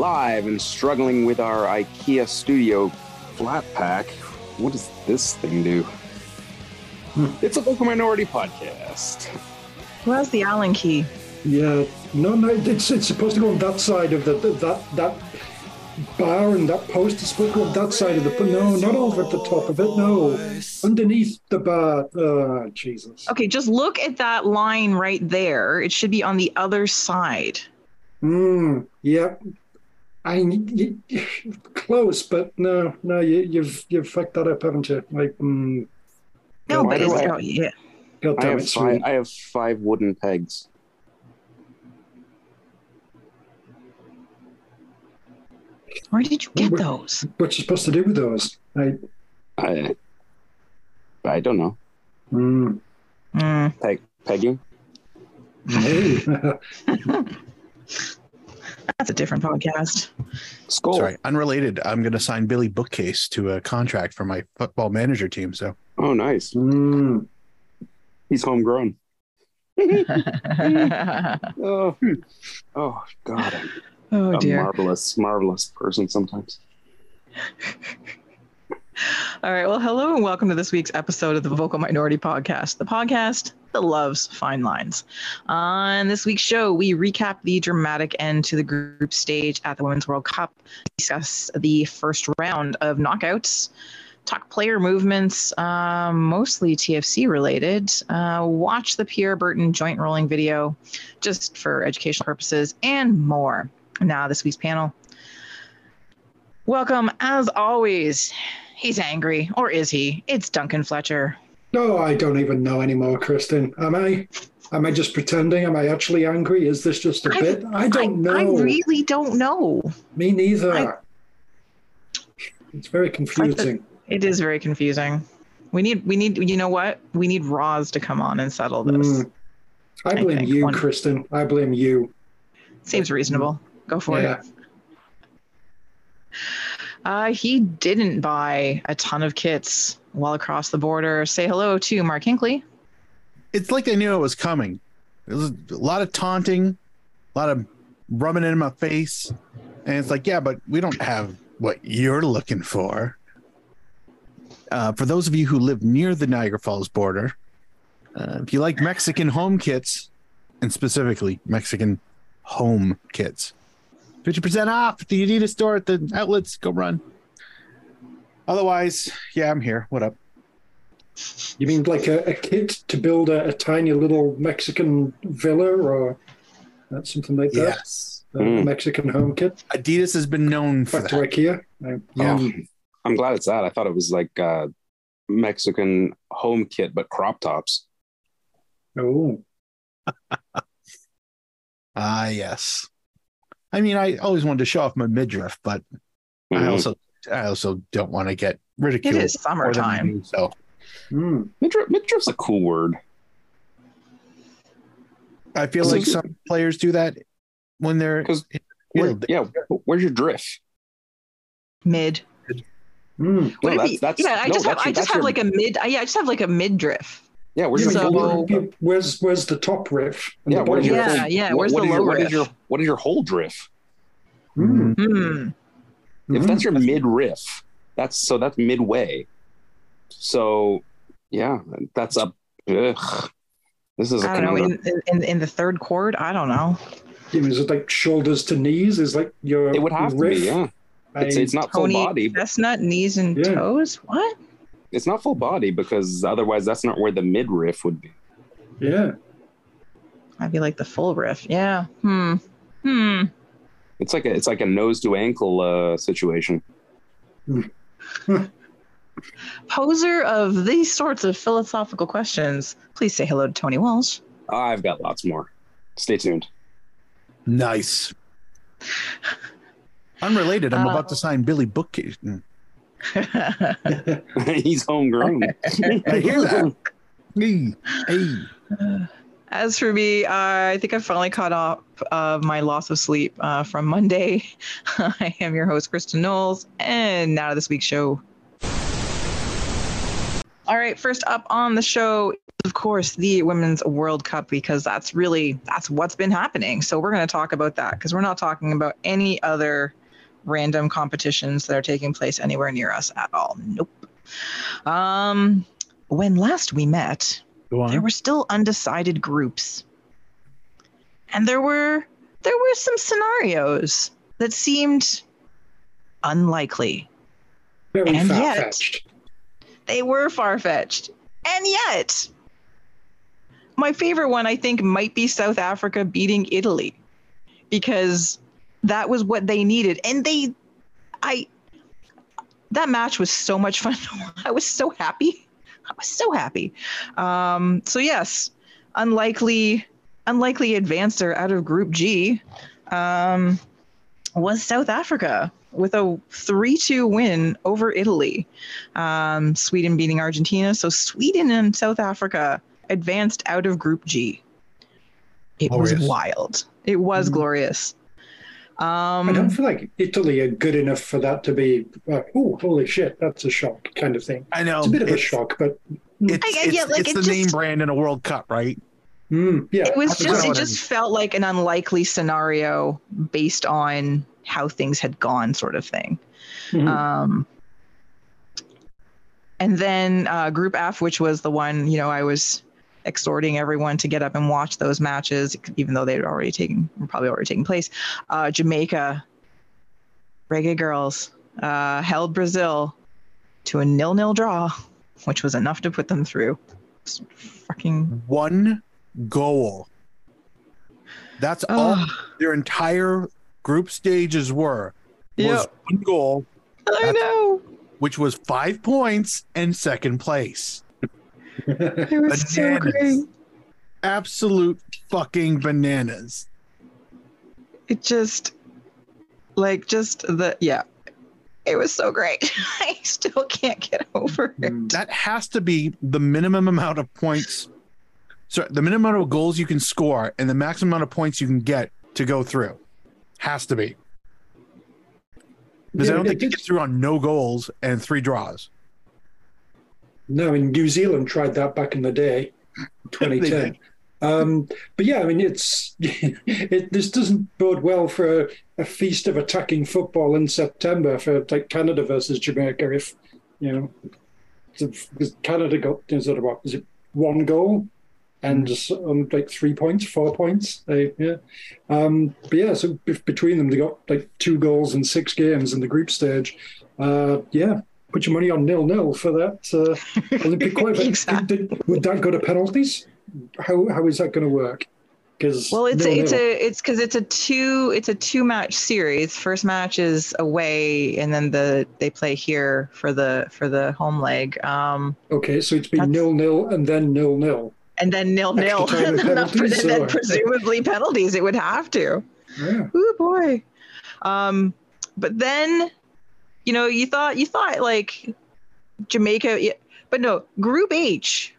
live and struggling with our IKEA studio flat pack. What does this thing do? It's a vocal minority podcast. Who has the Allen key? Yeah, no, no, it's it's supposed to go on that side of the, the that that bar and that post is supposed to go on that side of the. No, not over at the top of it. No, underneath the bar. Oh, Jesus. Okay, just look at that line right there. It should be on the other side. Hmm. Yep. I y- y- close, but no, no, you, you've you've fucked that up, haven't you? Like, mm, No, Why but it's, I- oh, yeah. God I damn have it, five, sweet. I have five wooden pegs. Where did you get Where- those? What you supposed to do with those? I, I I don't know. mm, Mm. Peg pegging. hey. That's a different podcast. School. Sorry, unrelated. I'm going to sign Billy Bookcase to a contract for my football manager team. So Oh, nice. Mm. He's homegrown. oh Oh, oh God. I'm a dear. marvelous, marvelous person sometimes. All right. Well, hello and welcome to this week's episode of the Vocal Minority Podcast, the podcast that loves fine lines. On this week's show, we recap the dramatic end to the group stage at the Women's World Cup, discuss the first round of knockouts, talk player movements, um, mostly TFC related, uh, watch the Pierre Berton joint rolling video just for educational purposes, and more. Now, this week's panel. Welcome, as always. He's angry, or is he? It's Duncan Fletcher. No, I don't even know anymore, Kristin. Am I? Am I just pretending? Am I actually angry? Is this just a I- bit? I don't know. I really don't know. Me neither. I- it's very confusing. It is very confusing. We need, we need, you know what? We need Roz to come on and settle this. Mm. I I blame think you, one- Kristin. I blame you. Seems reasonable. Go for Yeah. it. Uh, he didn't buy a ton of kits while across the border. Say hello to Mark Hinkley. it's like they knew it was coming. There was a lot of taunting, a lot of rubbing it in my face, and it's like, yeah, but we don't have what you're looking for. Uh, for those of you who live near the Niagara Falls border, uh, if you like Mexican home kits, and specifically Mexican home kits, 50% off at the Adidas store at the outlets. Go run. Otherwise, yeah, I'm here. What up? You mean like a, a kit to build a, a tiny little Mexican villa or uh, something like that? Yes. A Mm. Mexican home kit. Adidas has been known for Back to that. IKEA. I, yeah. Oh, I'm glad it's that. I thought it was like uh, Mexican home kit, but crop tops. Oh. Ah, yes. I mean, I always wanted to show off my midriff, but I Mhm. also, I also don't want to get ridiculed. It is more summertime. do, So Mm. Midriff, midriff's a cool word. I feel like some players do that when they're 'Cause in Where, yeah, where's your drift? Mid. Mm. Would it that's- be- that's- yeah, I no, just have, that's I just that's have your- like a mid. Yeah, I just have like a midriff. Yeah, where's Yeah, your So- you- you- where's where's the top riff? yeah, the what is your bottom Yeah, riff? yeah, where's what the is your- low what is riff? your what is your whole drift? Mm. Hmm. If that's your mid riff, that's so that's midway. So yeah, that's up. Ugh. This is a I don't know. In, in in the third chord, I don't know. You know, is it like shoulders to knees? Is like your It would have riff? to be, yeah. It's, it's not full Tony body. chestnut, knees and Yeah. toes. What? It's not full body because otherwise that's not where the mid riff would be. yeah. I'd be like the full riff. Yeah. Hmm. Hmm. It's like a it's like a nose to ankle uh, situation. Poser of these sorts of philosophical questions. Please say hello to Tony Walsh. I've got lots more. Stay tuned. Nice. Unrelated, I'm Uh, about to sign Billy Bookcase. He's homegrown. I hear that. Hey, hey. As for me, I think I've finally caught up of my loss of sleep uh, from Monday. I am your host, Kristin Knowles, and now to this week's show. All right, first up on the show, of course, the Women's World Cup because that's really that's what's been happening. So we're going to talk about that because we're not talking about any other random competitions that are taking place anywhere near us at all. Nope. Um, when last we met, there were still undecided groups, and there were there were some scenarios that seemed unlikely. Very And far yet- They were far fetched. And yet, my favorite one, I think, might be South Africa beating Italy because that was what they needed. And they, I, that match was so much fun. I was so happy. I was so happy. Um, so, yes, unlikely, unlikely advancer out of Group G um, was South Africa with a 3 2 win over Italy um, Sweden beating Argentina. So Sweden and South Africa advanced out of Group G. It was wild. It was Mhm. glorious. I don't Um, feel like Italy are good enough for that to be, uh, oh, holy shit, that's a shock kind of thing. I know. It's a bit of a shock, but It's, I- I- it's, yeah, like, it's it the just- name brand in a World Cup, right? mm, yeah. it was just it just felt like an unlikely scenario based on how things had gone, sort of thing. Mhm. Um, and then uh, Group F, which was the one you know I was exhorting everyone to get up and watch those matches, even though they'd already taken probably already taken place. Uh, Jamaica, Reggae Girlz uh, held Brazil to a nil-nil draw, which was enough to put them through. Fucking One goal. That's all their entire group stages were. Was Yeah. one goal, I know. which was five points and second place. It was so great. Absolute fucking bananas. it just like just the yeah it was so great i still can't get over it Mm. That has to be the minimum amount of points. So the minimum amount of goals you can score and the maximum amount of points you can get to go through. Has to be. Because I don't think you did- get through on no goals and three draws. No, in New Zealand tried that back in the day, 2010. um, but yeah, I mean, it's it, this doesn't bode well for a, a feast of attacking football in September for like Canada versus Jamaica. If you know, because Canada got is it what is it one goal and just, um, like three points, four points. They, yeah, um, but yeah, so be- between them they got like two goals in six games in the group stage. Uh, yeah, put your money on nil nil for that. Uh, Olympic qualifier. Exactly. Did- did- Would that go to penalties? How how is that going to work? Because well it's it's a it's because it's a two it's a two match series first match is away and then the they play here for the for the home leg um okay. So it's been nil nil and then nil nil. and then nil nil and and then, then presumably penalties it would have to Yeah. Oh boy. Um, but then, you know, you thought you thought like Jamaica, but no, Group H.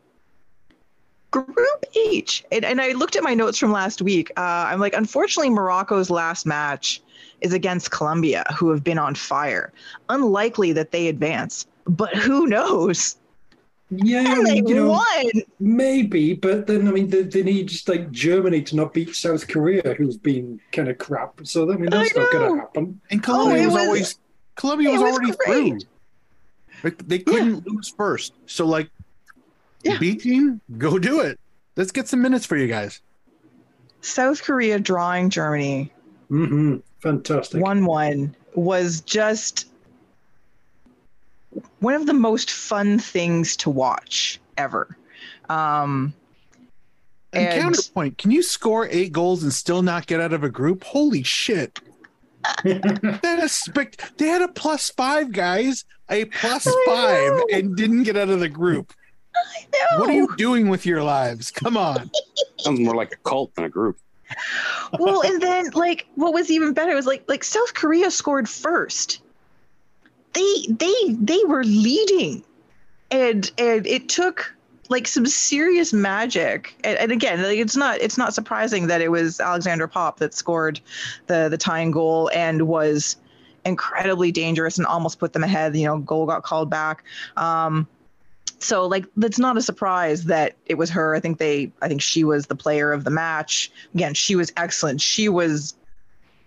Group H, and, and I looked at my notes from last week. Uh, I'm like, unfortunately, Morocco's last match is against Colombia, who have been on fire. Unlikely that they advance, but who knows? Yeah, I And they mean, you know, won. maybe, but then I mean, they, they need just like Germany to not beat South Korea, who's been kind of crap. So I mean, that's I not going to happen. And Colombia Oh, was, was- always Colombia it was, was already great. through. Like, they couldn't lose first. So like Yeah. B team, go do it. Let's get some minutes for you guys. South Korea drawing Germany Mm-hmm. Fantastic. one one was just one of the most fun things to watch ever. Um, And, And- counterpoint, can you score eight goals and still not get out of a group? Holy shit. That is spec- they had a plus five, guys. A plus I five know. and didn't get out of the group. no. What are you doing with your lives? Come on. Sounds more like a cult than a group. well, and then like what was even better was like like South Korea scored first. They they they were leading, and and it took like some serious magic. And, and again, like it's not it's not surprising that it was Alexandra Popp that scored the the tying goal and was incredibly dangerous and almost put them ahead. You know, goal got called back. Um, so like that's not a surprise that it was her. I think they I think she was the player of the match. Again, she was excellent. She was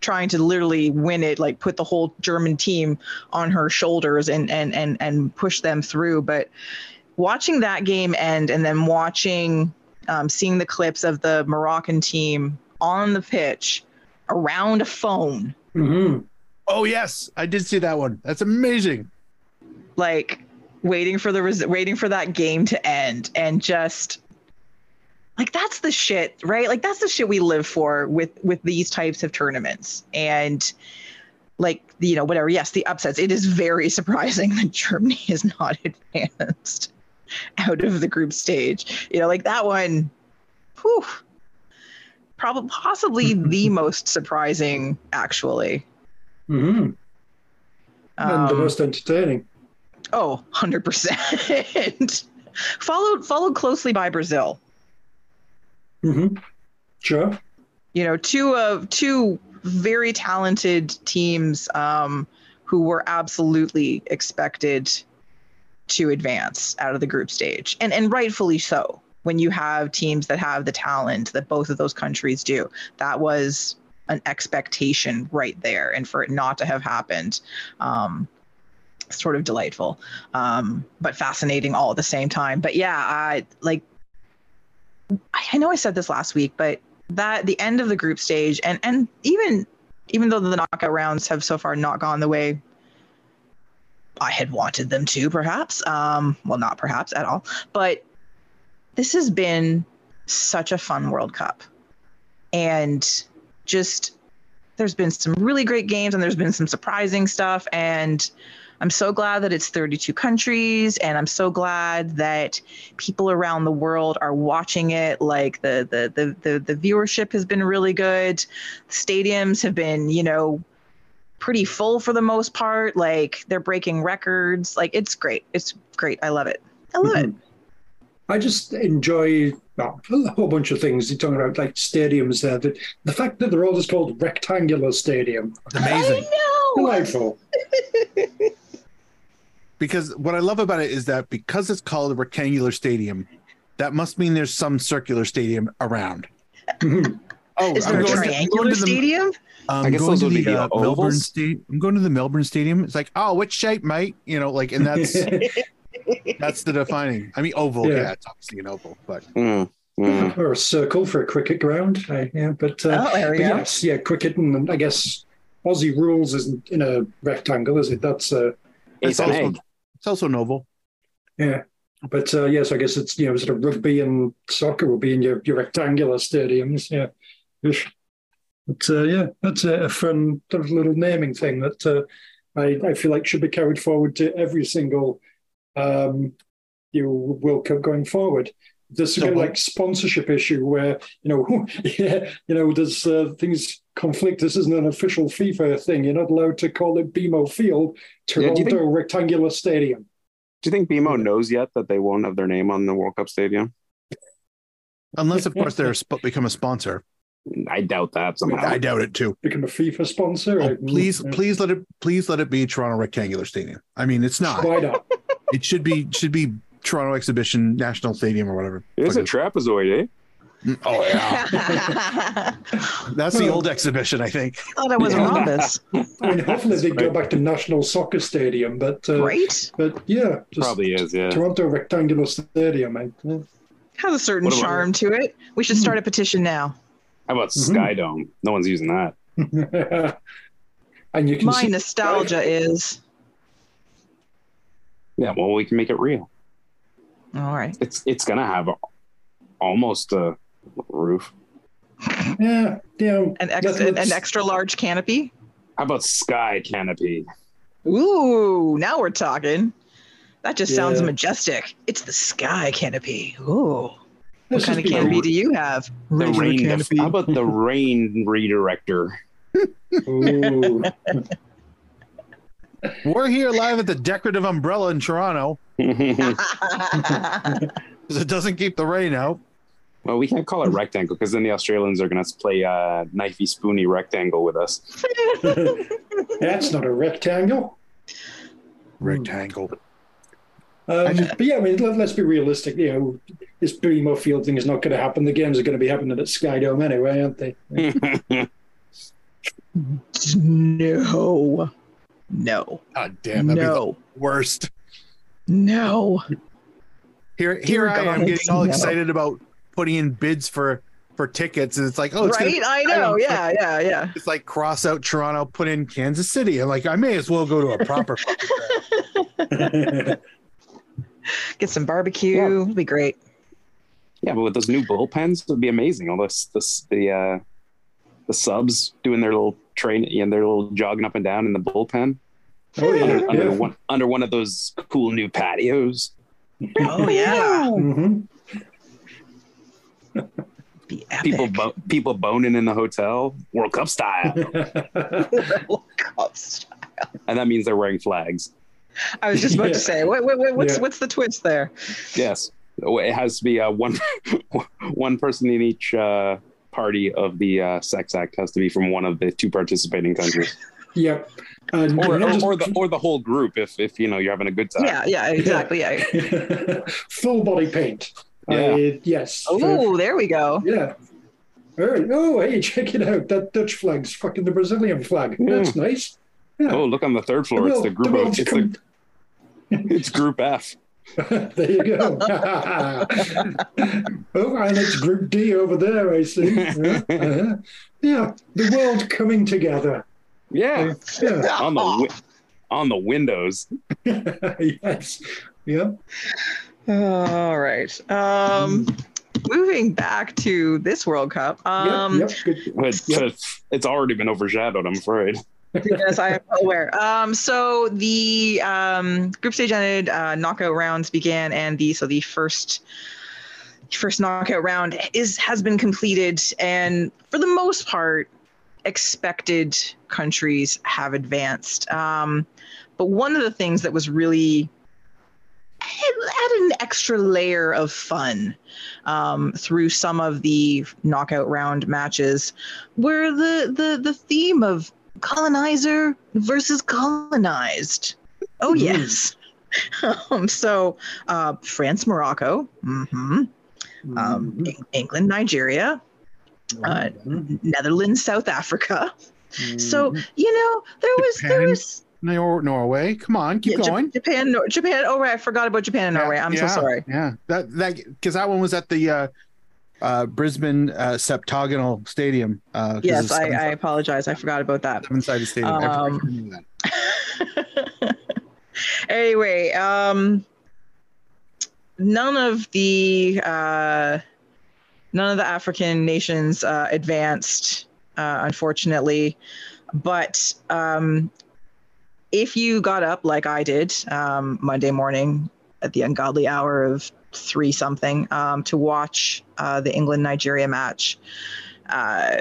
trying to literally win it, like put the whole German team on her shoulders and and and and push them through. But watching that game end and then watching um, seeing the clips of the Moroccan team on the pitch around a phone. Hmm Oh yes, I did see that one. That's amazing. like waiting for the res- waiting for that game to end and just like that's the shit right? Like that's the shit we live for with with these types of tournaments. And like you know whatever. Yes the upsets. It is very surprising that germany is not advanced out of the group stage you know like that one whew, probably possibly the most surprising actually Mm-hmm. and the Um, most entertaining. Oh, 100%. followed followed closely by Brazil. Mm-hmm. Sure. You know, two of two very talented teams um, who were absolutely expected to advance out of the group stage. And and rightfully so. When you have teams that have the talent that both of those countries do. That was an expectation right there and for it not to have happened um, sort of delightful um, but fascinating all at the same time but yeah I, like I know I said this last week but that the end of the group stage and and even even though the knockout rounds have so far not gone the way I had wanted them to perhaps. Um well not perhaps at all. But this has been such a fun World Cup. And just there's been some really great games and there's been some surprising stuff. And I'm so glad that it's 32 countries. And I'm so glad that people around the world are watching it. Like the the the the, the viewership has been really good. Stadiums have been you know pretty full for the most part like they're breaking records like it's great it's great I love it I love it Mhm. I just enjoy well, a whole bunch of things. You're talking about like stadiums there. The, the fact that they're all just called rectangular stadium. Amazing. I know Delightful. because what I love about it is that because it's called a rectangular stadium, that must mean there's some circular stadium around. Oh, is I'm there a going to- triangular going to the- stadium I'm I guess going those to would the, be the uh, Melbourne ovals? Stadium. I'm going to the Melbourne Stadium. It's like, oh, which shape, mate? You know, like, and that's that's the defining. I mean, oval. Yeah. Yeah, it's obviously an oval, but Mm, mm. or a circle for a cricket ground. I, yeah, but, uh, oh but yes, yeah, cricket and I guess Aussie rules isn't in a rectangle, is it? That's uh, Ace and also- egg. it's also an oval. yeah. But uh, yes, I guess it's you know sort of rugby and soccer will be in your, your rectangular stadiums. Yeah. Ish. But uh, yeah, that's a, a fun little naming thing that uh, I, I feel like should be carried forward to every single um, you know, World Cup going forward. There's a So kind of like sponsorship issue where you know, yeah, you know, there's uh, things conflict. This isn't an official FIFA thing. You're not allowed to call it BMO Field, Yeah, do Toronto think- Rectangular Stadium. Do you think BMO knows yet that they won't have their name on the World Cup stadium? Unless, of course, they're sp- become a sponsor. I doubt that somehow. I doubt it too. Become a FIFA sponsor. Oh, please, yeah. please let it, please let it be Toronto Rectangular Stadium. I mean, it's not. Why not? It should be, should be Toronto Exhibition National Stadium or whatever. It's a trapezoid, eh? Oh yeah, that's the old exhibition, I think. Oh, that was Yeah. rhombus. I mean, hopefully they go right. back to National Soccer Stadium, but uh, Right? but yeah, just Probably is, yeah. Toronto Rectangular Stadium. I, yeah. Has a certain What about- charm to it. We should start a petition now. How about Mhm. Sky Dome? No one's using that. and you can My see nostalgia is Yeah, well, we can make it real. all right. It's it's gonna have almost a roof. yeah, you know, An, ex- let's- an, an extra large canopy. How about sky canopy? Ooh, now we're talking. That just sounds majestic. It's the sky canopy. Ooh. What let's kind of just canopy do you have? The rain. canopy. How about the rain redirector? We're here live at the Decorative Umbrella in Toronto because it doesn't keep the rain out. Well, we can't call it rectangle because then the Australians are gonna play uh, knifey spoony rectangle with us. That's not a rectangle. Rectangle. Um, but yeah, I mean, let, us be realistic. You know, this BMO Field thing is not going to happen. The games are going to be happening at Sky Dome anyway, aren't they? no, no, God damn, that'd no, be the worst. no. Here, Dear here I am getting all no. excited about putting in bids for for tickets, and it's like, oh, it's gonna right? I know. exciting. Yeah, yeah, yeah. It's like cross out Toronto, put in Kansas City. I'm like, I may as well go to a proper. fucking crowd. Get some barbecue. Yeah. It'll be great. Yeah, but with those new bullpens, it would be amazing. All this, this, the, uh, the subs doing their little train and their little jogging up and down in the bullpen oh yeah, under, under yeah. one under one of those cool new patios. Oh yeah, hmm be epic. People, bo- people boning in the hotel, World Cup style, World Cup style. and that means they're wearing flags. I was just about Yeah. to say, what, what, what- what's Yeah. what's the twist there? Yes, it has to be uh, one one person in each uh, party of the uh, sex act has to be from one of the two participating countries, Yep. And or, or, just- or the or the whole group if if you know you're having a good time. Yeah, yeah, exactly. Yeah. full body paint. Yeah. I- yes. Oh, there we go. Yeah. All right. Oh, hey, check it out. That Dutch flag's fucking the Brazilian flag. That's nice. Yeah. Oh, look on the third floor. It's the world- group of it's, come- the, it's Group F. there you go. oh, and it's Group D over there, I see. Yeah, uh-huh. Yeah, the world coming together. Yeah, Yeah. on the wi- on the windows. yes. Yeah. All right. Um, moving back to this World Cup. Um, yep, yep. Good. But, but it's already been overshadowed. I'm afraid. Yes, I am aware. Um, so the um, group stage ended, uh, knockout rounds began, and the so the first first knockout round is has been completed, and for the most part, expected countries have advanced. Um, but one of the things that was really add an extra layer of fun um, through some of the knockout round matches where the the the theme of colonizer versus colonized. Oh Mhm. yes. um, so uh, France, Morocco, hmm um, Mhm. Eng- England, Nigeria, uh, Mhm. Netherlands, South Africa. So you know there was there was Nor- Norway, come on, keep yeah, going. Japan, Nor- Japan. Oh right, I forgot about Japan and Norway. I'm Yeah, so sorry. Yeah, that that because that one was at the uh, uh, Brisbane uh, Septagonal Stadium. Uh, Yes, I, I apologize. I forgot about that. seven-sided stadium. I Um, forgot knew that. anyway, um, none of the uh, none of the African nations uh, advanced, uh, unfortunately. But um, if you got up like I did um, Monday morning at the ungodly hour of three something um, to watch uh, the England Nigeria match, uh,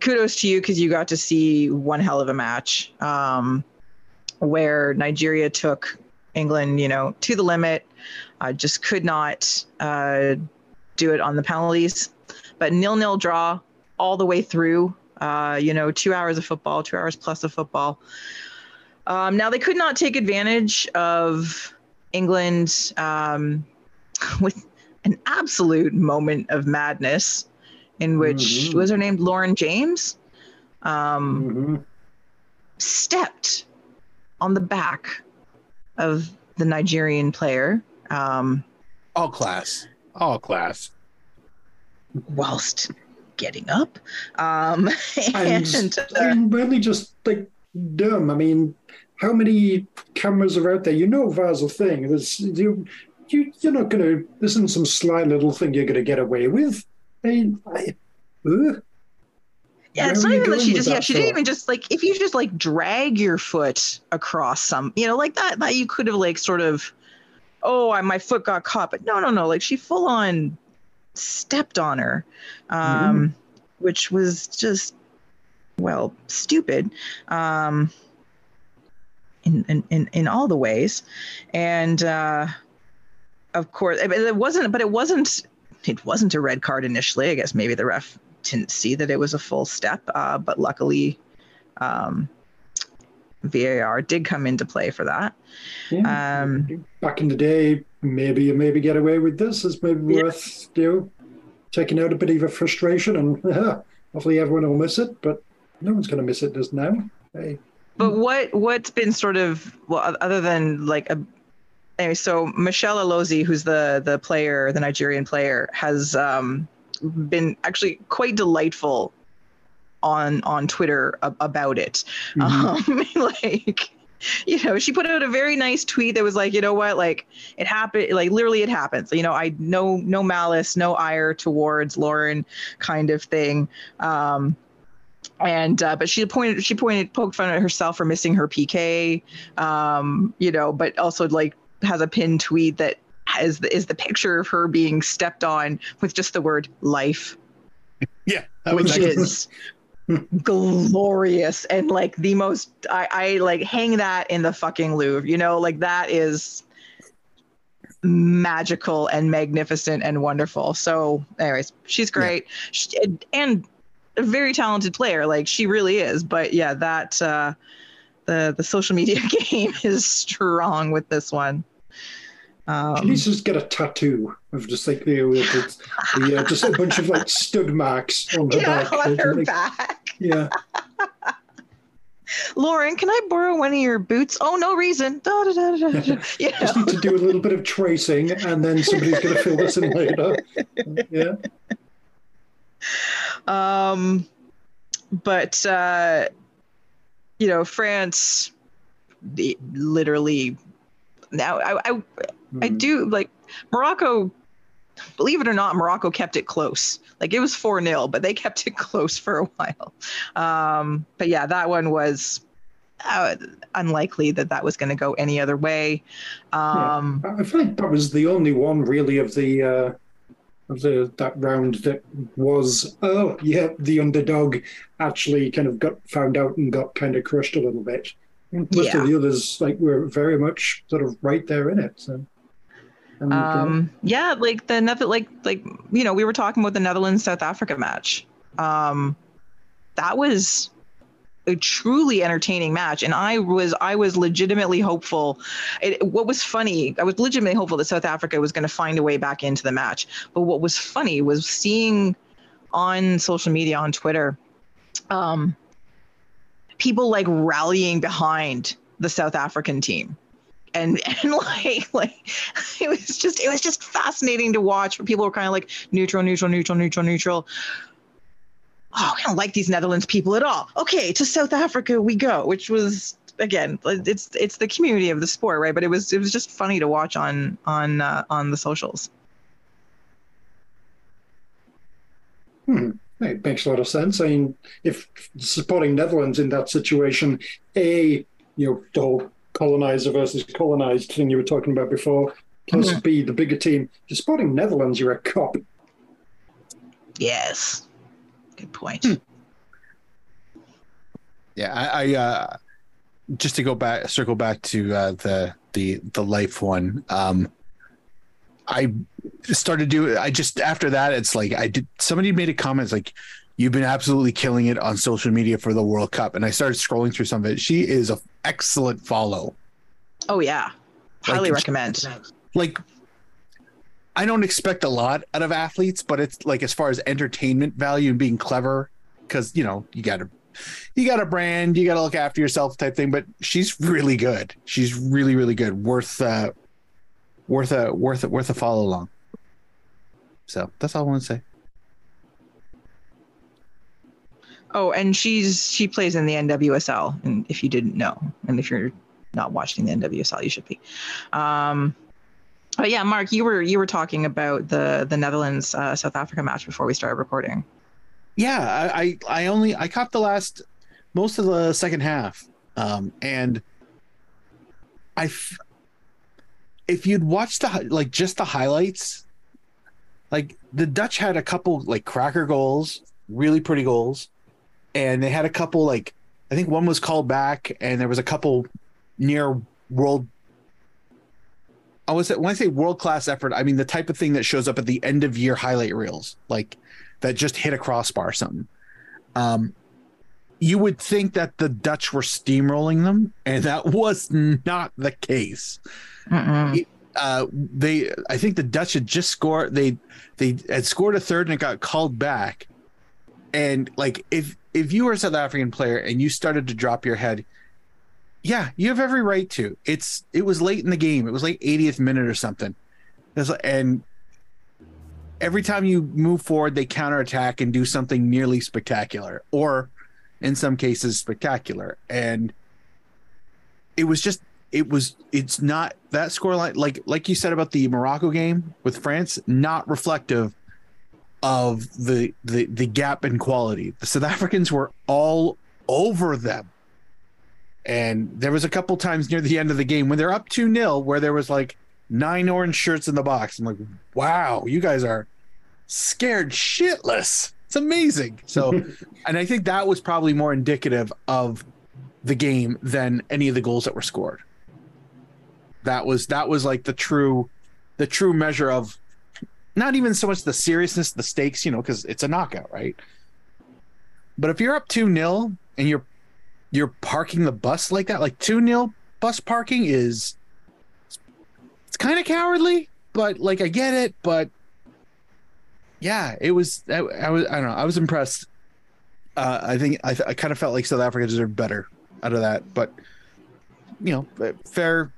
kudos to you because you got to see one hell of a match. Um, where Nigeria took England, you know, to the limit, uh, just could not uh, do it on the penalties. But nil-nil draw all the way through. Uh, you know, two hours of football, two hours plus of football. Um, now they could not take advantage of England um, with an absolute moment of madness, in which Mhm. was her name Lauren James. Um, Mhm. stepped on the back of the Nigerian player um, all class, all class. whilst getting up. Um, And, and I uh, mean, really just like dumb. I mean, how many cameras are out there? You know, VAR's a thing. There's you, you you're not gonna. This isn't some sly little thing you're gonna get away with. I, mean, I, ugh. yeah, it's not even that she just yeah that she didn't even just like if you just like drag your foot across some you know like that that you could have like sort of oh I, my foot got caught but no no no like she full on stepped on her um which was just well stupid um in in in, in all the ways and uh of course it wasn't but it wasn't it wasn't a red card initially i guess maybe the ref didn't see that it was a full step uh but luckily um VAR did come into play for that. Yeah. Um, Back in the day, maybe you maybe get away with this. It's maybe Yeah. worth you know, taking out a bit of a frustration, and hopefully everyone will miss it. But no one's going to miss it just now. Hey, But what what's been sort of well other than like a anyway, so Michelle Alozie, who's the the player, the Nigerian player, has um, been actually quite delightful on on Twitter a- about it. Um, like you know, she put out a very nice tweet that was like, you know what, like it happened, like literally it happens. You know, I no no malice, no ire towards Lauren, kind of thing. Um, and uh, but she pointed she pointed poked fun at herself for missing her PK, um, you know, but also like has a pinned tweet that has the, is the picture of her being stepped on with just the word life, Yeah, which is glorious and like the most I, I like hang that in the fucking Louvre, you know, like that is magical and magnificent and wonderful. So, anyways, she's great she, and a very talented player. Like she really is. But yeah, that uh, the the social media game is strong with this one. She Um, needs to just get a tattoo of just like the, the, the uh, just a bunch of like stud marks on her yeah, back. on her Like, back. Yeah, Lauren, can I borrow one of your boots? Oh, no reason. Da, da, da, da, da. You just need to do a little bit of tracing, and then somebody's going to fill this in later. Yeah. Um, but uh, you know, France, the, literally. Now, I, I I Hmm. do like Morocco. Believe it or not, Morocco kept it close. Like it was four 0 but they kept it close for a while. Um, but yeah, that one was uh, unlikely that that was going to go any other way. Um, I feel like that was the only one really of the uh, of the that round that was oh yeah the underdog actually kind of got found out and got kind of crushed a little bit. Most Yeah. of the others like were very much sort of right there in it. So. Um, yeah, like the Nether, like like you know, we were talking about the Netherlands South Africa match. Um, that was a truly entertaining match, and I was I was legitimately hopeful. It, what was funny, I was legitimately hopeful that South Africa was going to find a way back into the match. But what was funny was seeing on social media on Twitter, um, people like rallying behind the South African team and and like like it was just it was just fascinating to watch where people were kind of like neutral neutral neutral neutral neutral. Oh we don't like these netherlands people at all. Okay to south africa we go which was again it's it's the community of the sport right? But it was it was just funny to watch on on uh, on the socials. Hmm, it makes a lot of sense. I mean, if supporting Netherlands in that situation, a you know the whole colonizer versus colonized thing you were talking about before, plus Mhm. B the bigger team. If you're supporting Netherlands, you're a cop. yes good point Yeah, I, I uh, just to go back, circle back to uh, the the the life one. Um, I started doing. I just after that, it's like I did. Somebody made a comment it's like, "You've been absolutely killing it on social media for the World Cup," and I started scrolling through some of it. She is a excellent follow. oh yeah highly Like, recommend Like, I don't expect a lot out of athletes, but it's like as far as entertainment value and being clever, because you know you got to you got a brand, you got to look after yourself type thing. But she's really good. She's really really good. Worth uh, worth a worth a, worth a follow along. So that's all I want to say. Oh, and she's she plays in the NWSL, and if you didn't know, and if you're not watching the NWSL, you should be. Um, but yeah, Mark, you were you were talking about the the Netherlands uh, South Africa match before we started recording. Yeah, I, I only I caught the last most of the second half, um, and I f- if you'd watched the like just the highlights, like the Dutch had a couple like cracker goals, really pretty goals, and they had a couple like I think one was called back, and there was a couple near world. I was when I say world class effort, I mean the type of thing that shows up at the end of year highlight reels, like that just hit a crossbar or something. Um, you would think that the Dutch were steamrolling them, and that was not the case. Uh, they, I think the Dutch had just scored. They they had scored a third and it got called back. And like, if if you were a South African player and you started to drop your head, yeah, you have every right to. It's it was late in the game. It was like 80th minute or something. And every time you move forward, they counterattack and do something nearly spectacular, or in some cases spectacular. And it was just it was it's not that scoreline like like you said about the Morocco game with France, not reflective of the the the gap in quality. The South Africans were all over them. And there was a couple times near the end of the game when they're up 2 0 where there was like nine orange shirts in the box. I'm like, wow, you guys are scared shitless. It's amazing. So, and I think that was probably more indicative of the game than any of the goals that were scored. That was that was like the true the true measure of not even so much the seriousness, the stakes, you know, because it's a knockout, right? But if you're up 2 0 and you're you're parking the bus like that, like 2 0 bus parking is it's kind of cowardly, but like I get it, but yeah, it was I, I was I don't know, I was impressed. Uh, I think I, I kind of felt like South Africa deserved better out of that, but you know, fair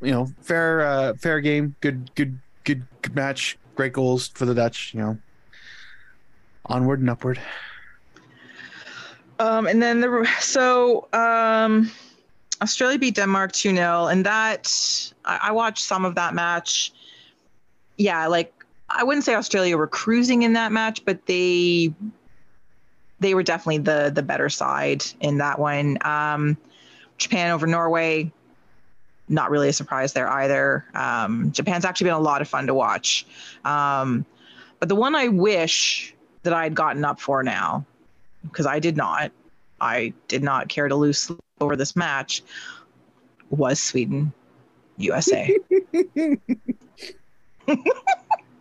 you know, fair uh fair game, good good good, match, great goals for the Dutch, you know. Onward and upward. Um, and then the so um, Australia beat Denmark 2 0. And that, I, I watched some of that match. Yeah, like I wouldn't say Australia were cruising in that match, but they they were definitely the the better side in that one. Um, Japan over Norway, not really a surprise there either. Um, Japan's actually been a lot of fun to watch. Um, but the one I wish that I had gotten up for now, because I did not, I did not care to lose sleep over this match, was Sweden, USA.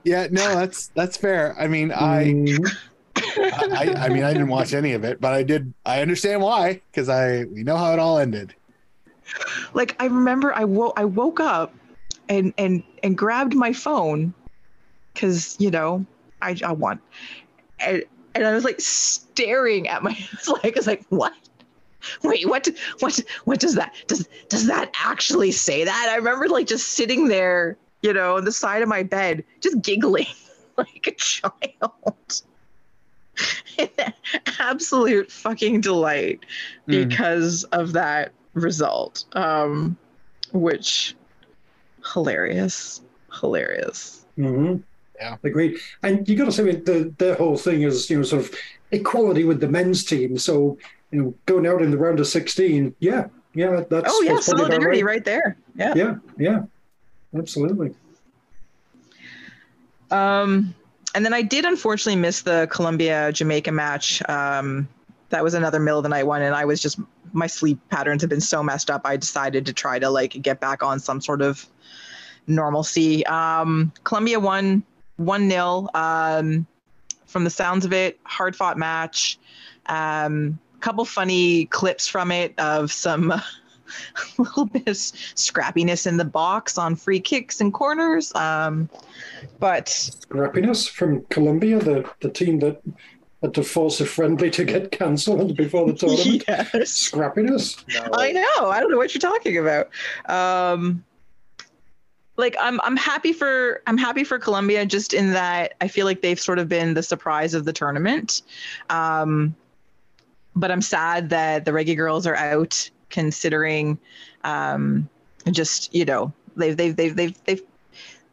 Yeah, no, that's that's fair. I mean, I, Mm, I I mean, I didn't watch any of it, but I did. I understand why because I we know how it all ended. Like I remember I woke I woke up and and and grabbed my phone because you know I I want and and I was like staring at my like was like what? Wait what what what does that does does that actually say that? I remember like just sitting there you know on the side of my bed just giggling like a child. Absolute fucking delight Mm. because of that result um which hilarious hilarious mhm. Yeah. Agreed. And you got to say the their whole thing is you know sort of equality with the men's team. So you know going out in the round of sixteen, yeah, yeah, that's oh yeah that's solidarity right. right there yeah Yeah, yeah, absolutely. um and then i did unfortunately miss the colombia jamaica match um that was another middle of the night one and i was just my sleep patterns have been so messed up i decided to try to like get back on some sort of normalcy. Um colombia won one nil um from the sounds of it hard fought match. Um couple funny clips from it of some a little bit of scrappiness in the box on free kicks and corners um but Scrappiness from Colombia, the the team that had to force a friendly to get cancelled before the tournament. yes Scrappiness. No. I know. I don't know what you're talking about. Um, like I'm, I'm happy for, I'm happy for Colombia just in that I feel like they've sort of been the surprise of the tournament. Um, but I'm sad that the Reggae Girlz are out, considering, um, just you know they've they've they've they've they've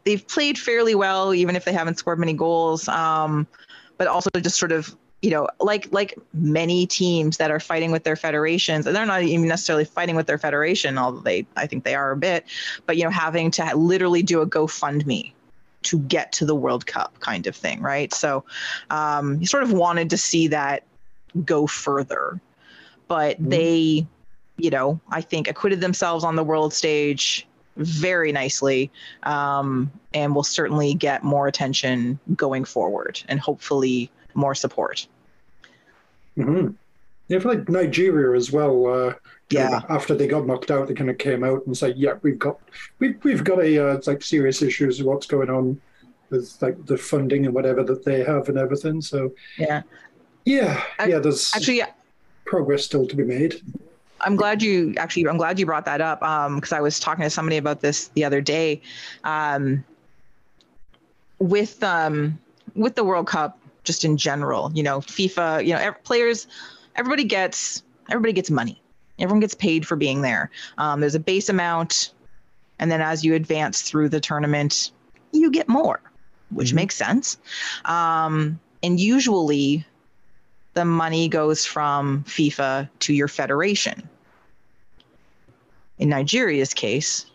they've played fairly well, even if they haven't scored many goals. Um, but also just sort of you know like like many teams that are fighting with their federations and they're not even necessarily fighting with their federation although they i think they are a bit but you know having to literally do a gofundme to get to the world cup kind of thing right so um you sort of wanted to see that go further but Mhm. they you know i think acquitted themselves on the world stage very nicely um, and will certainly get more attention going forward and hopefully more support Mhm. Yeah, for like Nigeria as well. Uh, Yeah. After they got knocked out, they kind of came out and said, "Yeah, we've got we've we've got a uh, like serious issues with what's going on with like the funding and whatever that they have and everything." So Yeah. yeah, I- yeah, there's Actually, progress still to be made. I'm glad you actually. I'm glad you brought that up because I was talking to somebody about this the other day. Um, with um, with the World Cup, just in general, you know, FIFA, you know, ev- players, everybody gets everybody gets money. Everyone gets paid for being there. Um, there's a base amount, and then as you advance through the tournament, you get more, which Mhm. makes sense. Um, and usually, the money goes from FIFA to your federation. In Nigeria's case,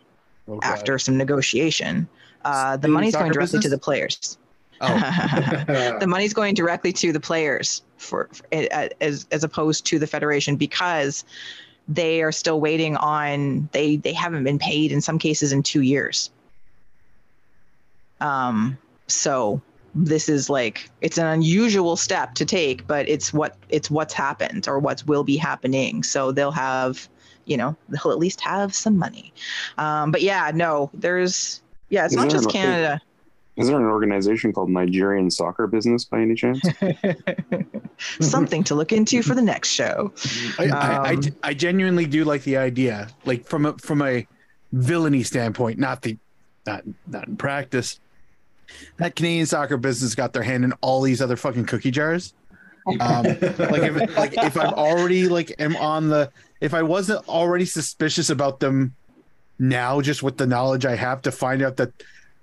God. after some negotiation, uh, the The money's going directly to the players. Oh, the money's going directly to the players for, for as as opposed to the federation because they are still waiting on they they haven't been paid in some cases in two years. Um, so this is like it's an unusual step to take, but it's what it's what's happened or what will be happening. So they'll have, you know, they'll at least have some money. Um, but yeah, no, there's yeah, it's Is not there just an- Canada. Is there an organization called Nigerian Soccer Business by any chance? Something to look into for the next show. I, I, I, Um, I genuinely do like the idea, like from a from a villainy standpoint, not the not not in practice. That Canadian soccer business got their hand in all these other fucking cookie jars. Um, like if like if I'm already like am on the if I wasn't already suspicious about them now, just with the knowledge I have to find out that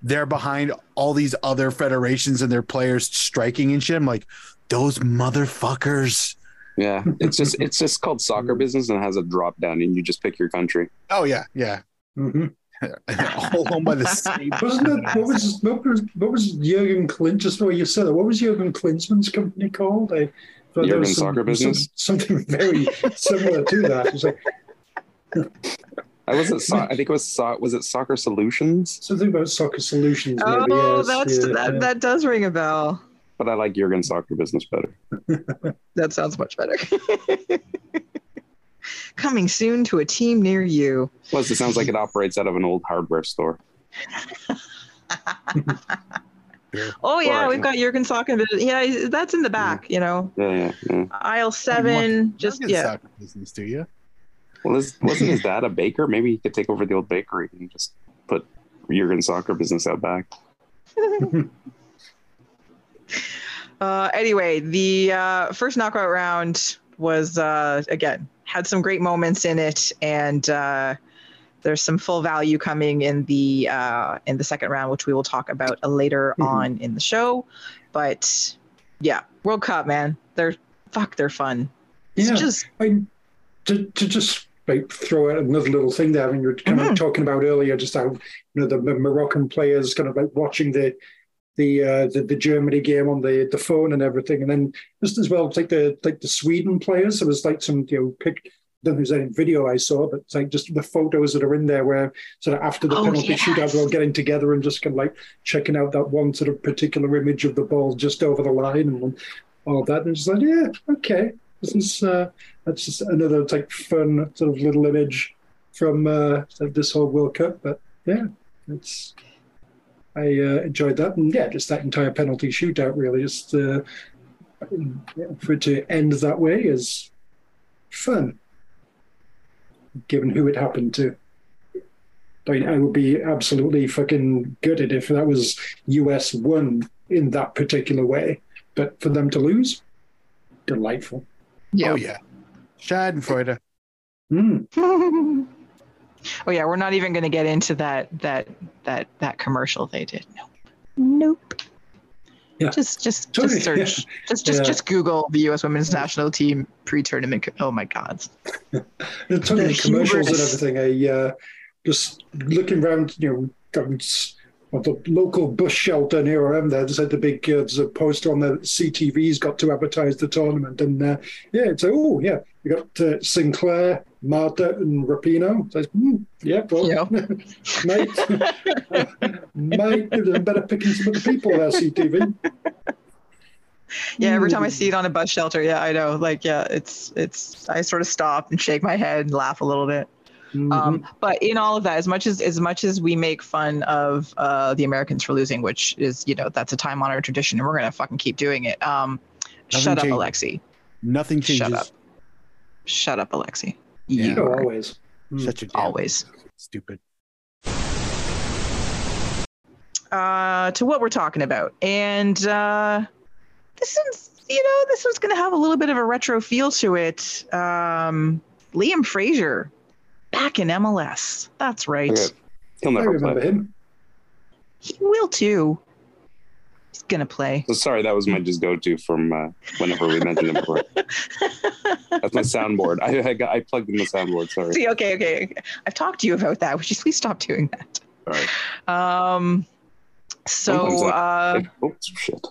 they're behind all these other federations and their players striking and shit. I'm like, those motherfuckers. Yeah, it's just it's just called soccer business and it has a drop down and you just pick your country. Oh yeah, yeah. hmm all owned by the same. Wasn't it? What was what was what was Jurgen Klint? Just the way you said it. What was Jurgen Klinsmann's company called? I, thought there Jurgen was Soccer Business? some- something very similar to that. It's like I was it. So- I think it was so- was it Soccer Solutions, something about soccer solutions. Maybe, Oh, yes, that's yeah, that, yeah. that does ring a bell. but I like Jurgen Soccer Business better. That sounds much better. Coming soon to a team near you. Plus, it sounds like it operates out of an old hardware store. Oh yeah, Or- we've got Jurgen Socken. Yeah, that's in the back. You know, Yeah, yeah. yeah. aisle seven. Just Look at yeah. soccer business, do you? Well, is, wasn't his dad a baker? Maybe he could take over the old bakery and just put Jurgen Soccer Business out back. Uh, anyway, the uh, first knockout round was uh, again had some great moments in it, and uh, there's some full value coming in the uh, in the second round, which we will talk about later Mhm. on in the show. But yeah, World Cup, man, they're fuck, they're fun. It's Yeah. just I, to, to just like throw out another little thing there, I mean, you were kind Mhm. of talking about earlier, just how you know the Moroccan players kind of like watching the the uh, the, the Germany game on the the phone and everything, and then just as well, like the like the Sweden players. There was like some you know pick. I don't think there's any video I saw, but it's like just the photos that are in there where sort of after the Oh, penalty shootout, yes. they're all getting together and just kind of like checking out that one sort of particular image of the ball just over the line and all that. And it's like, yeah, okay, this is uh, that's just another like fun sort of little image from uh, this whole World Cup. But yeah, it's I uh, enjoyed that, and yeah, just that entire penalty shootout really just uh, for it to end that way is fun, given who it happened to. I, mean, I would be absolutely fucking gutted if that was US won in that particular way, but for them to lose, delightful. yeah. Oh yeah. Schadenfreude. Mm. oh yeah, we're not even going to get into that that that that commercial they did. Nope. Nope. Yeah. Just just Totally, just search. Just just Yeah. just Google the U.S. Women's National Team pre-tournament. co- Oh my God. The talking The of commercials and everything, I uh, just looking around, you know, got well, the local bus shelter near where I'm there. There's like the big uh, there's a poster on the CTV's got to advertise the tournament, and uh, yeah, it's like, oh yeah, we got uh, Sinclair, Marta, and Rapinoe. So mm, yeah, well, Yeah. mate, might have been better picking some of the people there, CTV. Yeah, every time I see it on a bus shelter, yeah, I know. Like, yeah, it's it's. I sort of stop and shake my head and laugh a little bit. Mhm. Um, but in all of that, as much as as much as we make fun of uh, the Americans for losing, which is you know that's a time honored tradition, and we're gonna fucking keep doing it. Um, Nothing shut up. Alexi. Nothing changes. Shut up. Shut up, Alexi. Yeah. You are always. Mm. Shut your damn always. stupid. uh, to what we're talking about. And uh, this one's, you know, this one's going to have a little bit of a retro feel to it. Um, Liam Fraser back in MLS. That's right. Okay. He'll I never remember play. him. He will too. He's going to play. So sorry, that was my just go to from uh, whenever we mentioned him before. That's my soundboard. I, I, got, I plugged in the soundboard. Sorry. See, okay, okay, okay. I've talked to you about that. Would you please stop doing that? Sorry. Um, so, I- uh, Oops, shit.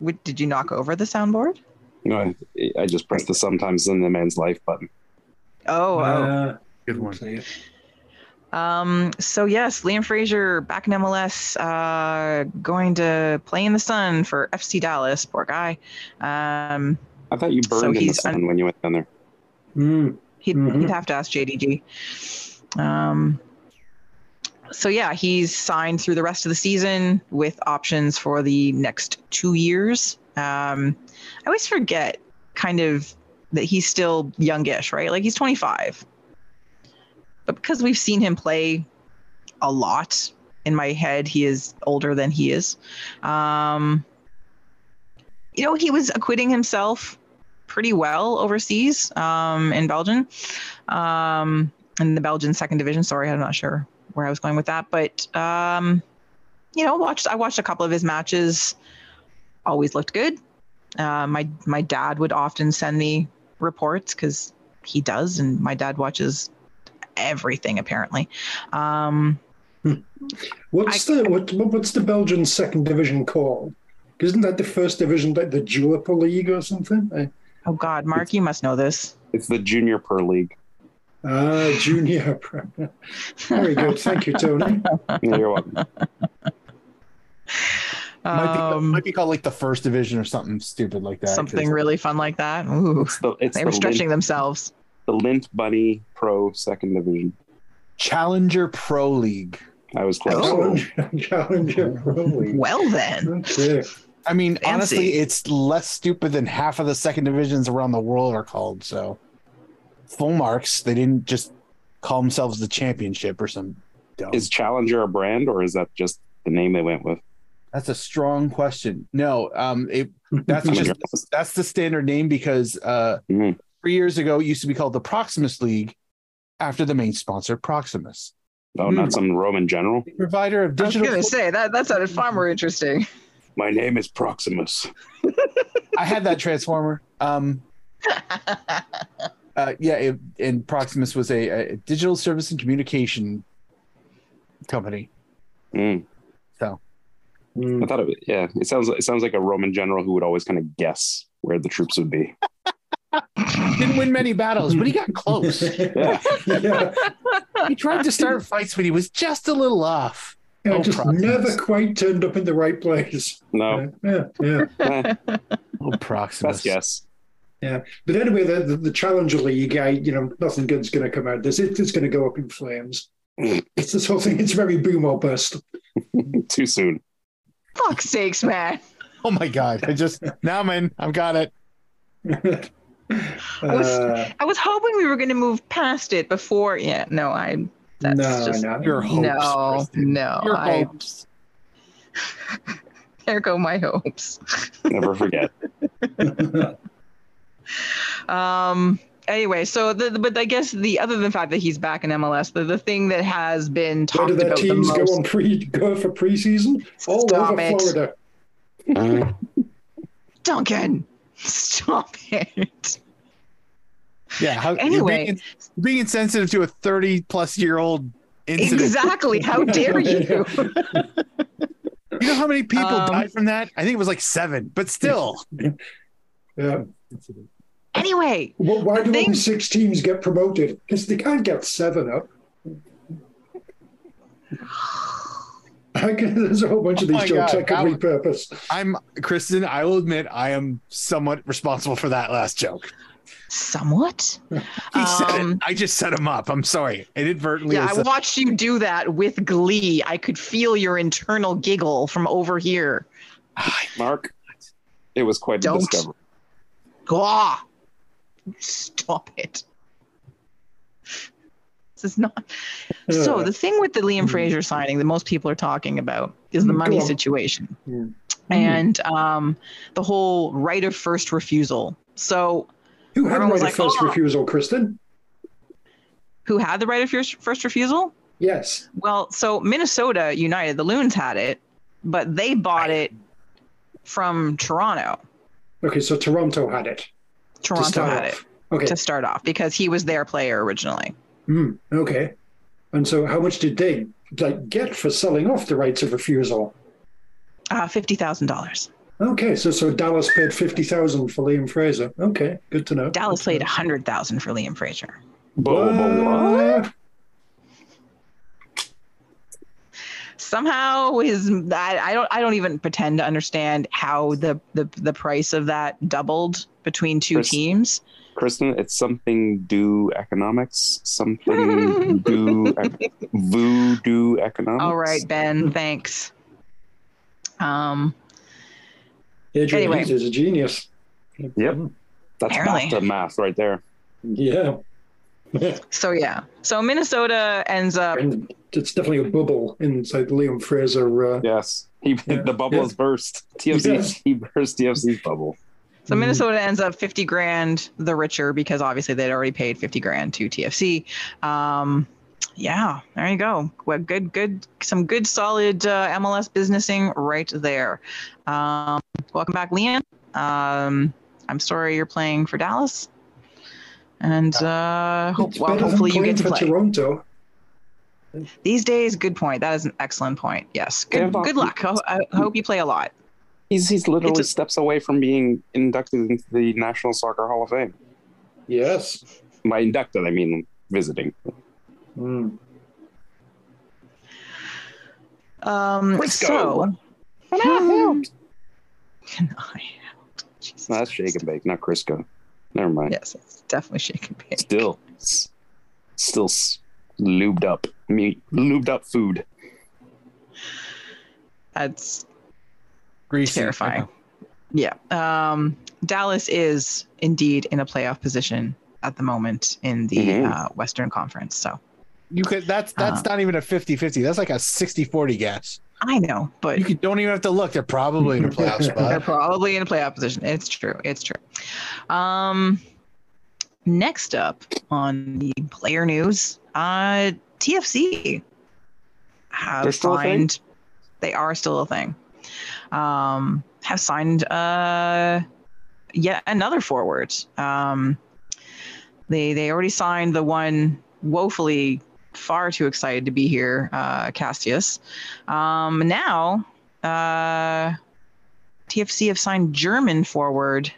w- did you knock over the soundboard? No, I, I just pressed the sometimes in the man's life button. Oh, oh. Uh, Good one. See. Um, so yes, Liam Fraser back in MLS, uh, going to play in the sun for FC Dallas. Poor guy. Um, I thought you So burned in the he's sun when you went down there. Mm. he'd, Mhm. he'd have to ask JDG. Um, so yeah, he's signed through the rest of the season with options for the next two years. Um, I always forget kind of that he's still youngish, right? Like he's 25. But because we've seen him play a lot in my head, he is older than he is. Um, you know, he was acquitting himself pretty well overseas um, in Belgium, um, in the Belgian second division. Sorry, I'm not sure where I was going with that, but um, you know, watched I watched a couple of his matches. Always looked good. Uh, my my dad would often send me reports because he does, and my dad watches everything apparently. Um, What's the what, what's the Belgian second division called? Isn't that the first division, like the Jupiler League or something? I, oh God, Mark, you must know this. It's the Junior Per League. ah, junior. Very good. Thank you, Tony. You're welcome. Might, be, Um, might be called like the first division or something stupid like that. Something really fun like that. Ooh, It's the it's they the were lint, stretching themselves. The Lint Bunny Pro Second Division. Challenger Pro League. I was close. Oh. Challenger, Challenger Pro League. Well then, I mean, Fancy. honestly, it's less stupid than half of the second divisions around the world are called. So, full marks. They didn't just call themselves the championship or some. Dumb. Is Challenger a brand or is that just the name they went with? That's a strong question. No, um, it, that's just that's the standard name because uh, Mhm. Three years ago it used to be called the Proximus League, after the main sponsor Proximus, Oh, not some Roman general. provider of digital. I was digital. gonna say that that sounded far more interesting. My name is Proximus. I had that transformer. Um, uh, yeah, it, and Proximus was a, a digital service and communication company. Mm. So. I thought it. Yeah, it sounds. It sounds like a Roman general who would always kind of guess where the troops would be. Didn't win many battles, but he got close. Yeah. yeah. he tried to start fights, but he was just a little off. Yeah, Oh, just Proximus. never quite turned up in the right place. No, Yeah, yeah. eh, Oh, Proximus. best guess. Yeah, but anyway, the, the, the Challenger League, I, you know, nothing good's going to come out of this. It, it's going to go up in flames. It's this whole thing. It's very boom or bust. Too soon. Fuck's sakes, man. Oh my god! I just now I'm in. I've got it. Uh, I was hoping we were gonna move past it before. Yeah, no, I. That's no, just no. Your hopes. no, Kristin. no. Your I, hopes. there go my hopes. Never forget. Um. Anyway, so the, the- but I guess the other than the fact that he's back in MLS, the, the thing that has been Where talked do their about the teams go on pre go for preseason? All Stop over it. Florida. Uh, Duncan, stop it. Yeah. How, Anyway. being, being insensitive to a 30 plus year old incident. Exactly. How dare you? You know how many people Um, died from that? I think it was like seven, but still. Yeah. anyway, Well, why do thing- only six teams get promoted? Because they can't get seven up. I can, there's a whole bunch of Oh these my jokes God, I could that was- repurpose. I'm Kristin. I will admit I am somewhat responsible for that last joke. Somewhat. He said Um, it. I just set him up. I'm sorry. Inadvertently. Yeah, I watched you do that with glee. I could feel your internal giggle from over here. Mark, it was quite a Don't. discovery. Gah! Stop it. This is not. So the thing with the Liam. Fraser signing that most people are talking about is the money situation Hmm. and um, the whole right of first refusal. So who had was right of like, first "Oh." refusal, Kristin? who had the right of first, first refusal? Yes. Well, so Minnesota United, the Loons had it, but they bought it from Toronto. Okay, so Toronto had it. Toronto had off. Okay. to start off because he was their player originally. Hmm, okay. And so, how much did they like get for selling off the rights of refusal? Uh, fifty thousand dollars. Okay, so so Dallas paid fifty thousand for Liam Fraser. Okay, good to know. Dallas Good to paid a hundred thousand for Liam Fraser. Bo- bo- what? Somehow his I, I don't I don't even pretend to understand how the the, the price of that doubled between two Chris- teams. Kristin, it's something do economics, something do ec- voodoo economics. All right, Ben, thanks. Um, Adrian Anyway. Heath is a genius. Yep. That's Apparently. bathtub math right there. Yeah. so yeah, so Minnesota ends up and it's definitely a bubble inside Liam Fraser. Uh, Yes. He Yeah. the bubble Yeah. burst. TFC Yes. he burst TFC's bubble. So Minnesota ends up 50 grand the richer because obviously they'd already paid 50 grand to TFC. Um, yeah, there you go. Well, good, good, some good solid uh, MLS businessing right there. Um, welcome back, Leon. Um, I'm sorry you're playing for Dallas. And uh, hope, well, hopefully you get to play. Toronto. These days, good point. That is an excellent point. Yes. Good, but- good luck. I, I hope you play a lot. He's he's literally a- steps away from being inducted into the National Soccer Hall of Fame. Yes. By inducted, I mean visiting. Mm. Um, Briscoe. so. Can I? Jesus No, that's Christ. shake and bake, not Crisco. Never mind. Yes, it's definitely shake and bake. Still, s- still s- lubed up meat, lubed up food. That's Greasy. terrifying. Yeah. Um, Dallas is indeed in a playoff position at the moment in the Mhm. uh, Western Conference. So You could. That's that's Uh, not even a 50-50. That's like a 60-40 guess. I know, but You don't even have to look. They're probably in a playoff spot. they're probably in a playoff position. It's true. It's true. Um, next up on the player news, uh, TFC have They're still a thing? signed. They are still a thing. Um, have signed uh, yet another forward. Um, they they already signed the one woefully far too excited to be here, uh, Cassius. Um, now, uh, TFC have signed German forward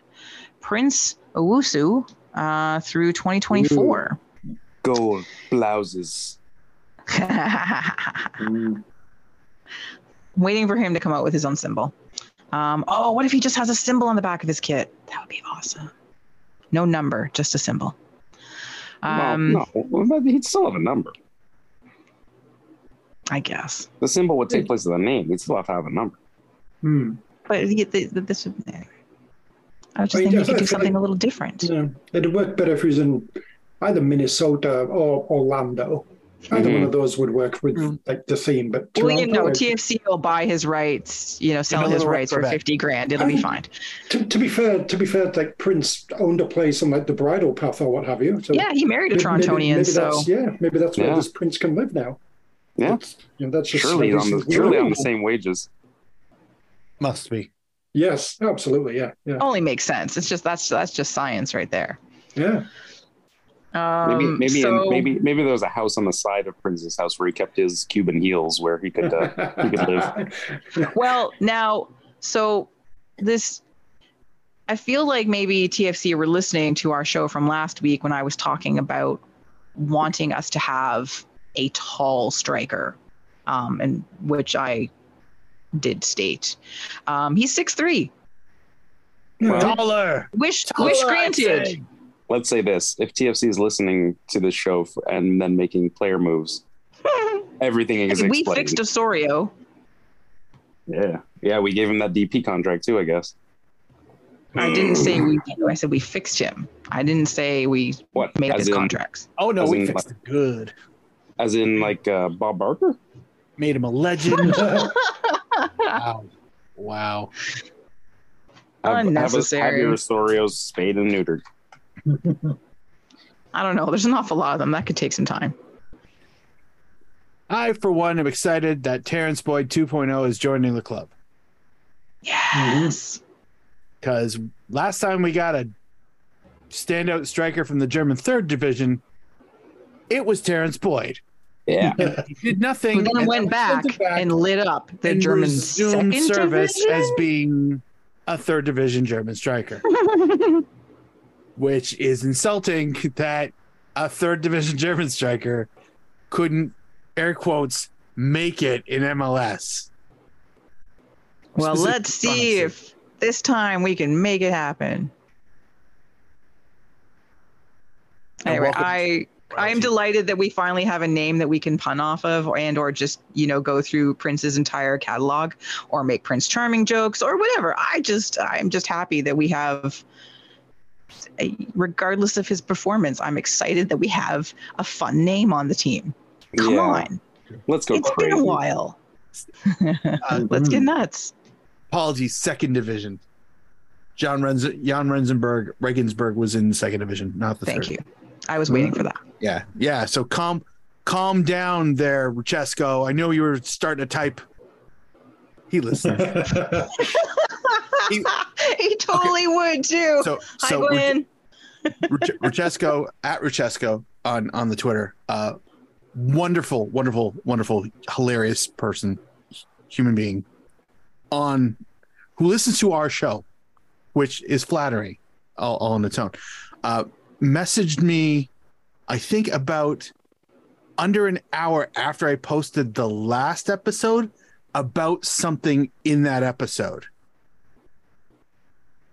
Prince Owusu uh, through 2024. Gold blouses. Waiting for him to come out with his own symbol. Um, oh, what if he just has a symbol on the back of his kit? That would be awesome. No number, just a symbol. Um, well, no, but he'd still have a number. I guess. The symbol would take place of the name. He'd still have to have a number. Hmm. But the, the, the, this, I was just Oh, thinking you could do actually- something a little different. Yeah. It'd work better if he was in either Minnesota or Orlando. Either Mhm. one of those would work with Mm. like the theme. But Well, you know, Toronto, TFC will buy his rights, you know, sell his rights for rubber 50 grand. It'll be Oh. fine. to, to be fair, to be fair, like Prince owned a place on like the Bridal Path or what have you. So Yeah, he married a maybe- maybe- Torontonian, maybe so yeah, maybe that's where Yeah. this Prince can live now. Yeah. It's- you know, that's just Surely on the surely on the same wages. Must be. Yes, absolutely. Yeah, yeah, only makes sense. It's just that's that's just science right there. yeah. Um, Maybe maybe so, maybe maybe there was a house on the side of Prince's house where he kept his Cuban heels where he could uh, he could live. well now so this I feel like maybe TFC were listening to our show from last week when I was talking about wanting us to have a tall striker, um, and which I did state. Um, he's six three. Yeah. Dollar. Wish Dollar, wish I'd granted. say. Let's say this: if TFC is listening to this show f- and then making player moves, everything is we explained. fixed Osorio. Yeah, yeah, we gave him that DP contract too, I guess. I didn't say we. I said we fixed him. I didn't say we What? made up as his in, contracts. Oh no, we in, fixed it good. As in, like uh, Bob Barker. Made him a legend. wow. Wow. Have, have, us, have Unnecessary. your Osorios spayed and neutered. I don't know. There's an awful lot of them. That could take some time. I, for one, am excited that Terrence Boyd 2.0 is joining the club Yes. because last time we got a standout striker from the German third division, it was Terrence Boyd. Yeah, He did nothing. And then and went then back, sent it and lit up the German resumed second service division? as being a third division German striker, which is insulting that a third division German striker couldn't, air quotes, make it in MLS. well, let's see promises. if this time we can make it happen. And Anyway, welcome I I am delighted that we finally have a name that we can pun off of, or and or just you know go through Prince's entire catalog, or make Prince Charming jokes, or whatever. I just I'm just happy that we have, a- regardless of his performance, I'm excited that we have a fun name on the team. Come yeah. on, Let's go it's crazy. been a while. Uh, Let's get hmm. nuts. Apologies, second division. John Renz, Jan Renzenberg, Regensburg was in second division, not the Thank third. you. I was waiting for that. Yeah, yeah. So calm, calm down there, Ruchesko. I know you were starting to type. He listens. He- he totally would too. So, Hi, so Glenn. Ruch- Ruchesko at Ruchesko on on the Twitter. Uh, wonderful, wonderful, wonderful, hilarious person, human being, on who listens to our show, which is flattering, all, all on its own. Uh, messaged me, I think about under an hour after I posted the last episode about something in that episode.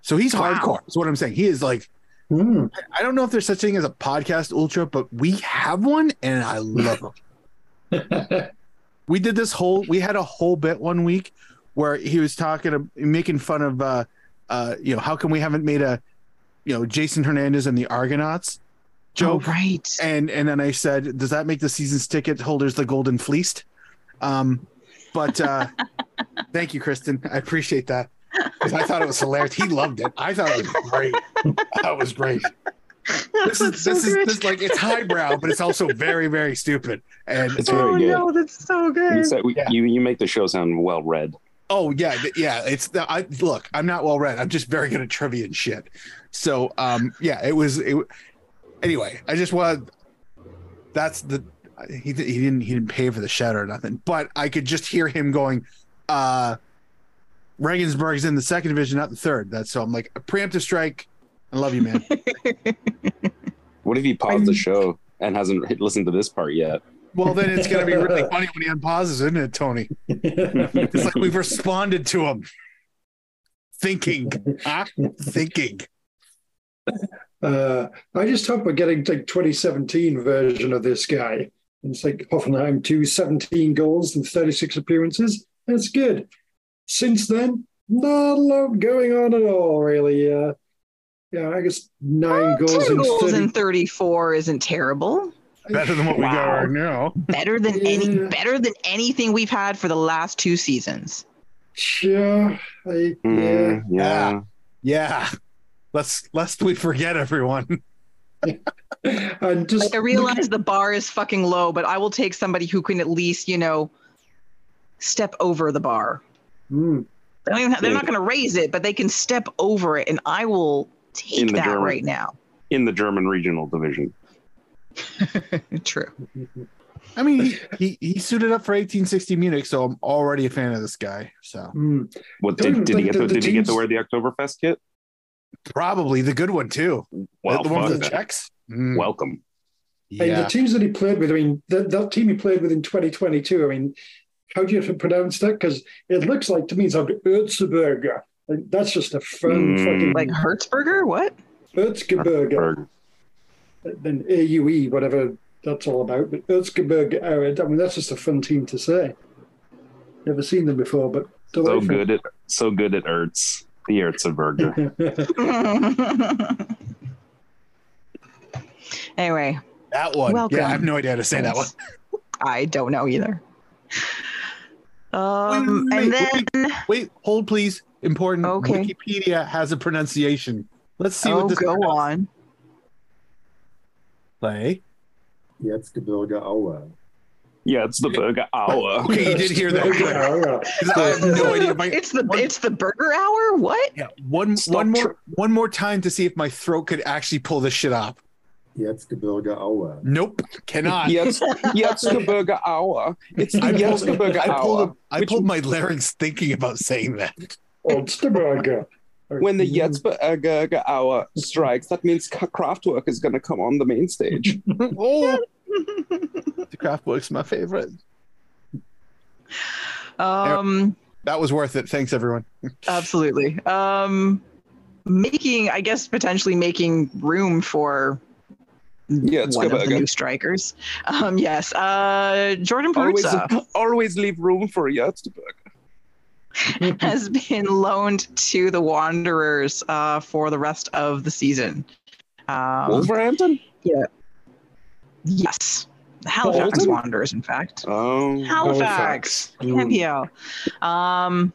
So he's Wow. hardcore. Is what I'm saying. He is like Hmm. I don't know if there's such thing as a podcast ultra, but we have one and I love them. we did this whole we had a whole bit one week where he was talking making fun of uh uh you know how come we haven't made a you know Jason Hernandez and the Argonauts Oh, joke right. and and then I said does that make the season's ticket holders the golden fleeced um but uh thank you Kristin I appreciate that 'Cause I thought it was hilarious he loved it I thought it was great that was great this is That's so this is good. this like it's highbrow but it's also very very stupid and It's oh very good. no, that's so You, good. said, we, Yeah. you you make the show sound well read. Oh yeah, yeah. It's the I look. I'm not well read. I'm just very good at trivia and shit. So um, yeah, it was. It, anyway, I just want. That's the. He he didn't he didn't pay for the shed or nothing, but I could just hear him going. uh Regensburg's in the second division, not the third. That's so I'm like a preemptive strike. I love you, man. What if he paused the show and hasn't listened to this part yet? well, then it's gonna be really funny when he unpauses, isn't it, Tony? It's like we've responded to him. Thinking, huh? thinking. Uh, I just hope we're getting like 2017 version of this guy. It's like Hoffenheim, two 17 goals and 36 appearances. That's good. Since then, not a lot going on at all, really. Uh, yeah, I guess nine goals Ten in goals 30. in 34 isn't terrible. Better than what we got right now. Better than any better than anything we've had for the last two seasons. Sure. I, yeah. Mm, yeah. Yeah. Let's lest lest we forget everyone. And just Like I realize the bar is fucking low, but I will take somebody who can at least, you know, step over the bar. Mm. They don't even have, they're not going to raise it, but they can step over it, and I will take In the that German- right now. In the German regional division. True. I mean, he, he he suited up for 1860 Munich, so I'm already a fan of this guy. So Mm. What Don't- did, did he get? To, the- the did he get to teams- wear the Oktoberfest kit? Probably the good one too. Well, the one with the checks. Mm, Welcome. And the teams that he played with, I mean, that, that team he played with in 2022, I mean, how do you pronounce that? Because it looks like to me it's like Erzgebirge. Like, That's just a fun Mm. fucking Like Hertzberger? What? Erzgebirge. Then AUE, whatever that's all about. But Erzgebirge, Arid, I mean, that's just a fun team to say. Never seen them before, but So good at so good at Ertz. The Ertzberger. anyway, That one. Welcome. Yeah, I have no idea how to say that one. I don't know either. Um, Wait, and then Wait, hold please. Important. Okay. Wikipedia has a pronunciation. Let's see oh, what this go pronounce- on. Play. Erzgebirge Aue. Yeah, it's the Burger Hour. Okay, you did hear that. Good. All right. 'Cause I have no idea. My, It's the one- it's the burger hour. What? yeah, one Stop one tr- more one more time to see if my throat could actually pull this shit up. Erzgebirge Aue. Nope, cannot. Yes, Jetzgeberger Hour. It's the I pulled, Jetzgeberger I pulled, Hour. I pulled my larynx thinking about saying that. Oh, Erzgebirge. When the Jetzgeberger Hour strikes, that means K- Kraftwerk is going to come on the main stage. oh, the Kraftwerk's my favorite. Um, That was worth it. Thanks, everyone. absolutely. Um, making, I guess, potentially making room for Yeah, it's one of the Geberger. new strikers. Um, yes. Uh, Jordan Always, always leave room for Jetzgeberger. has been loaned to the Wanderers uh, for the rest of the season. Um, Wolverhampton? Yes. Halifax Bolton? Wanderers, in fact. Oh, Halifax. NPL. Um,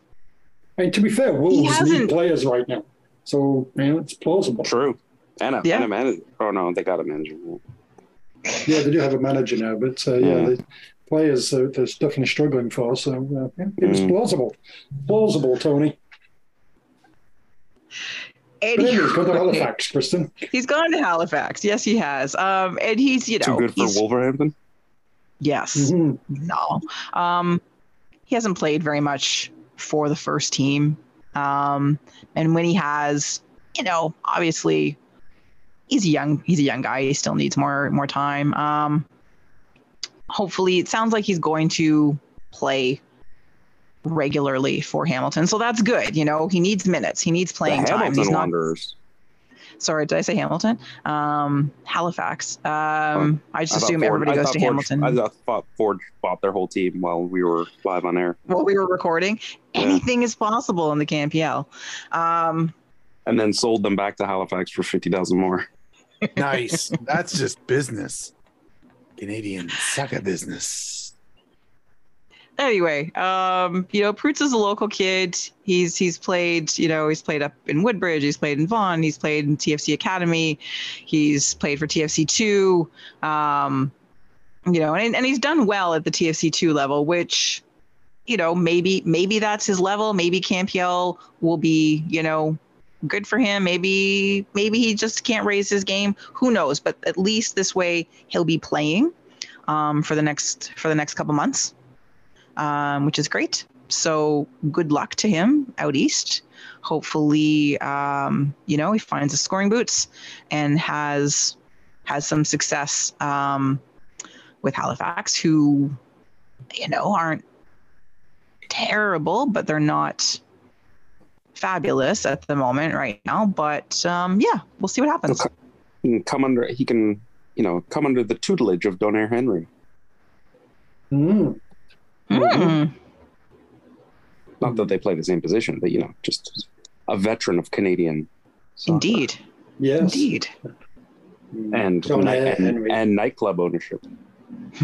And to be fair, Wolves need players right now. So, you know, it's plausible. true. And a, Yeah. and a manager. Oh, no, they got a manager. Yeah, they do have a manager now, but uh, yeah, Yeah. the players uh, they're definitely struggling for. So uh, yeah, it was Mm. plausible, plausible, Tony. But Eddie, anyway, go to Halifax, Kristin. he's gone to Halifax. Yes, he has. Um, and he's you know Too good for Wolverhampton? yes, Mhm. no. Um, he hasn't played very much for the first team. Um, and when he has, you know, obviously he's a young he's a young guy. He still needs more more time. Um, hopefully, it sounds like he's going to play regularly for Hamilton, so that's good. You know, he needs minutes. He needs playing the time. Hamilton He's not Wanderers. sorry, did I say Hamilton? Um, Halifax. Um, I just I assume Ford- everybody I goes to Ford- Hamilton. I thought- thought Ford bought their whole team while we were live on air. while we were recording. Yeah. Anything is possible in the CanPL. Um, And then sold them back to Halifax for 50000 more. Nice. That's just business. Canadian sucker business. Anyway, um, you know, Prutz is a local kid. He's he's played, you know, he's played up in Woodbridge, he's played in Vaughan, he's played in TFC Academy, he's played for TFC two. Um, you know, and, and he's done well at the TFC two level, which, you know, maybe maybe that's his level. Maybe CanPL will be, you know, good for him. Maybe maybe he just can't raise his game. Who knows? But at least this way he'll be playing um, for the next for the next couple months um, which is great. So good luck to him out east. Hopefully, um, you know, he finds the scoring boots and has has some success um, with Halifax, who you know aren't terrible, but they're not fabulous at the moment right now. But um, yeah, we'll see what happens. He can come under. He can, you know, come under the tutelage of Doneil Henry. Mm. Mm. Not that they play the same position, but you know, just a veteran of Canadian. soccer. Indeed, Yes. indeed. And, Doneil and, Henry. and nightclub ownership.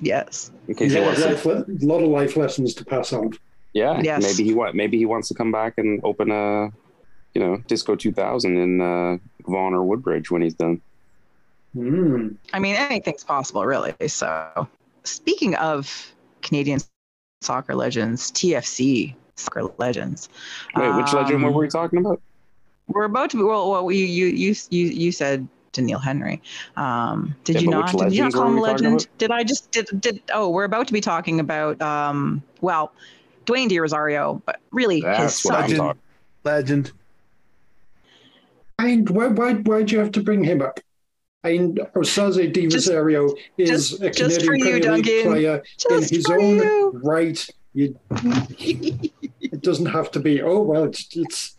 yes. In case Yeah, he to, life le- lot of life lessons to pass on. yeah, Yes. maybe he want maybe he wants to come back and open a, you know, Disco 2000 in uh, Vaughan or Woodbridge when he's done. Mm. I mean, anything's possible, really. So, speaking of Canadian soccer legends, TFC soccer legends. Wait, which legend were um, we talking about? We're about to be. Well, well you you you you you said to Neil Henry. Um, did Yeah, you not? Did you not call him a legend? Did I just did did? Oh, we're about to be talking about. Um, well, Dwayne De Rosario, but really his That's what I'm son. Legend. Legend. And why, why, why do you have to bring him up? And Osaze Di Just- Rosario is just- a just Canadian for you, Premier League Duncan. player Just in his own you. right. You, it doesn't have to be. Oh well, it's it's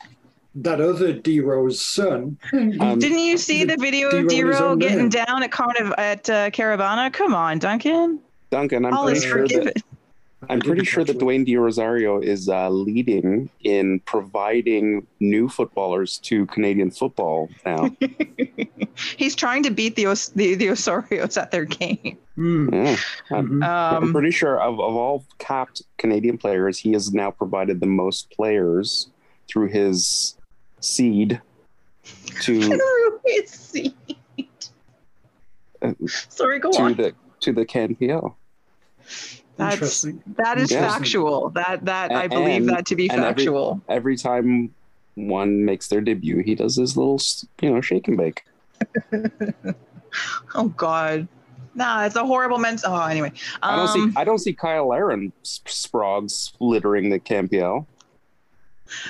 that other D Rose son. Um, Didn't you see the video of D-Ro in his D-Ro own getting name. down at Carniv at uh, Caravana? Come on, Duncan. Duncan, I'm All pretty is sure that forgiven. I'm pretty sure that Dwayne De Rosario is uh, leading in providing new footballers to Canadian football now. He's trying to beat the Os- the, the Osorios at their game. Hmm. Yeah. I'm, Mhm. I'm Um, pretty sure of, of all capped Canadian players, he has now provided the most players through his seed to His seat. uh, Sorry, go to on. the to the CanPL. That's Interesting. that is Yeah. factual. That that I And- believe that to be and every- factual. Every time one makes their debut, he does his little you know shake and bake. oh God. Nah, it's a horrible men's. Oh, anyway. I don't Um, see I don't see Kyle Larin Sprogs littering the CanPL.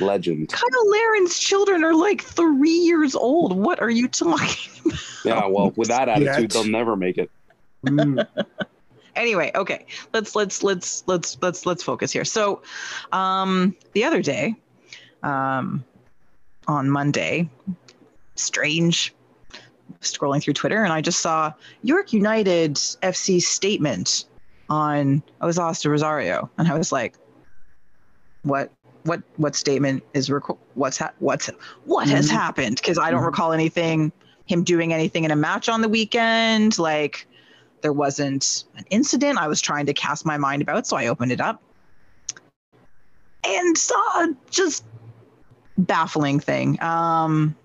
Legend. Kyle Larin's children are like three years old. What are you talking about? Yeah, well, with that attitude, Yet. they'll never make it. Hmm. anyway okay let's let's let's let's let's let's focus here so um the other day um on monday strange scrolling through twitter and i just saw york united fc statement on osaze de rosario and i was like what what what statement is reco- what's ha- what's what has Mhm. happened because i don't Mhm. recall anything him doing anything in a match on the weekend like there wasn't an incident I was trying to cast my mind about, so I opened it up and saw just baffling thing. Um,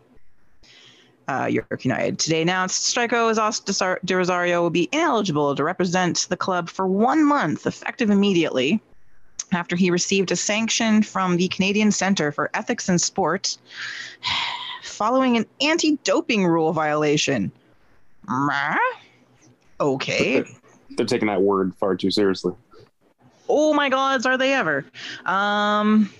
uh, York United today announced Strico Osaze De Rosario will be ineligible to represent the club for one month, effective immediately, after he received a sanction from the Canadian Centre for Ethics in Sport following an anti-doping rule violation. Meh? Okay. They're taking that word far too seriously. Oh my gods, are they ever? Um,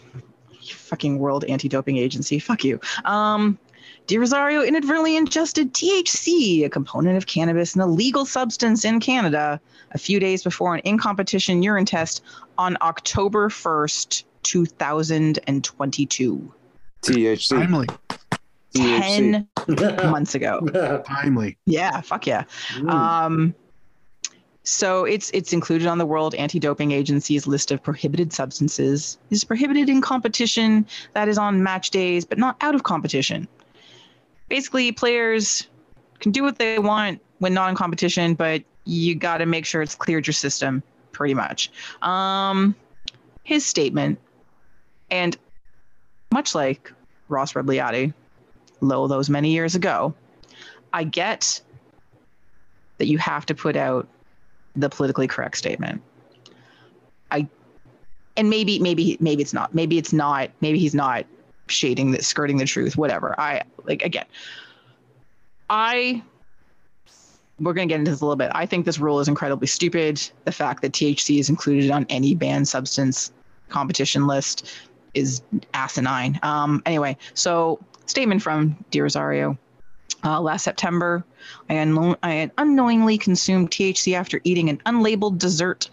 fucking World Anti-Doping Agency. Fuck you. Um, Di Rosario inadvertently ingested THC, a component of cannabis, an illegal substance in Canada, a few days before an in-competition urine test on October 1st, 2022. THC. Timely, THC. 10 months ago. timely. Yeah, fuck yeah. Hmm. Um, so it's it's included on the World Anti-Doping Agency's list of prohibited substances. It is prohibited in competition that is on match days, but not out of competition. Basically, players can do what they want when not in competition, but you got to make sure it's cleared your system, pretty much. Um, his statement, and much like Ross Rebagliati, low those many years ago, I get that you have to put out the politically correct statement. I and maybe maybe maybe it's not. Maybe it's not. Maybe he's not shading the skirting the truth. Whatever. I like again. I we're going to get into this a little bit. I think this rule is incredibly stupid. The fact that THC is included on any banned substance competition list is asinine. Um, anyway, so statement from Di Rosario. Uh, last September, I, I had unknowingly consumed THC after eating an unlabeled dessert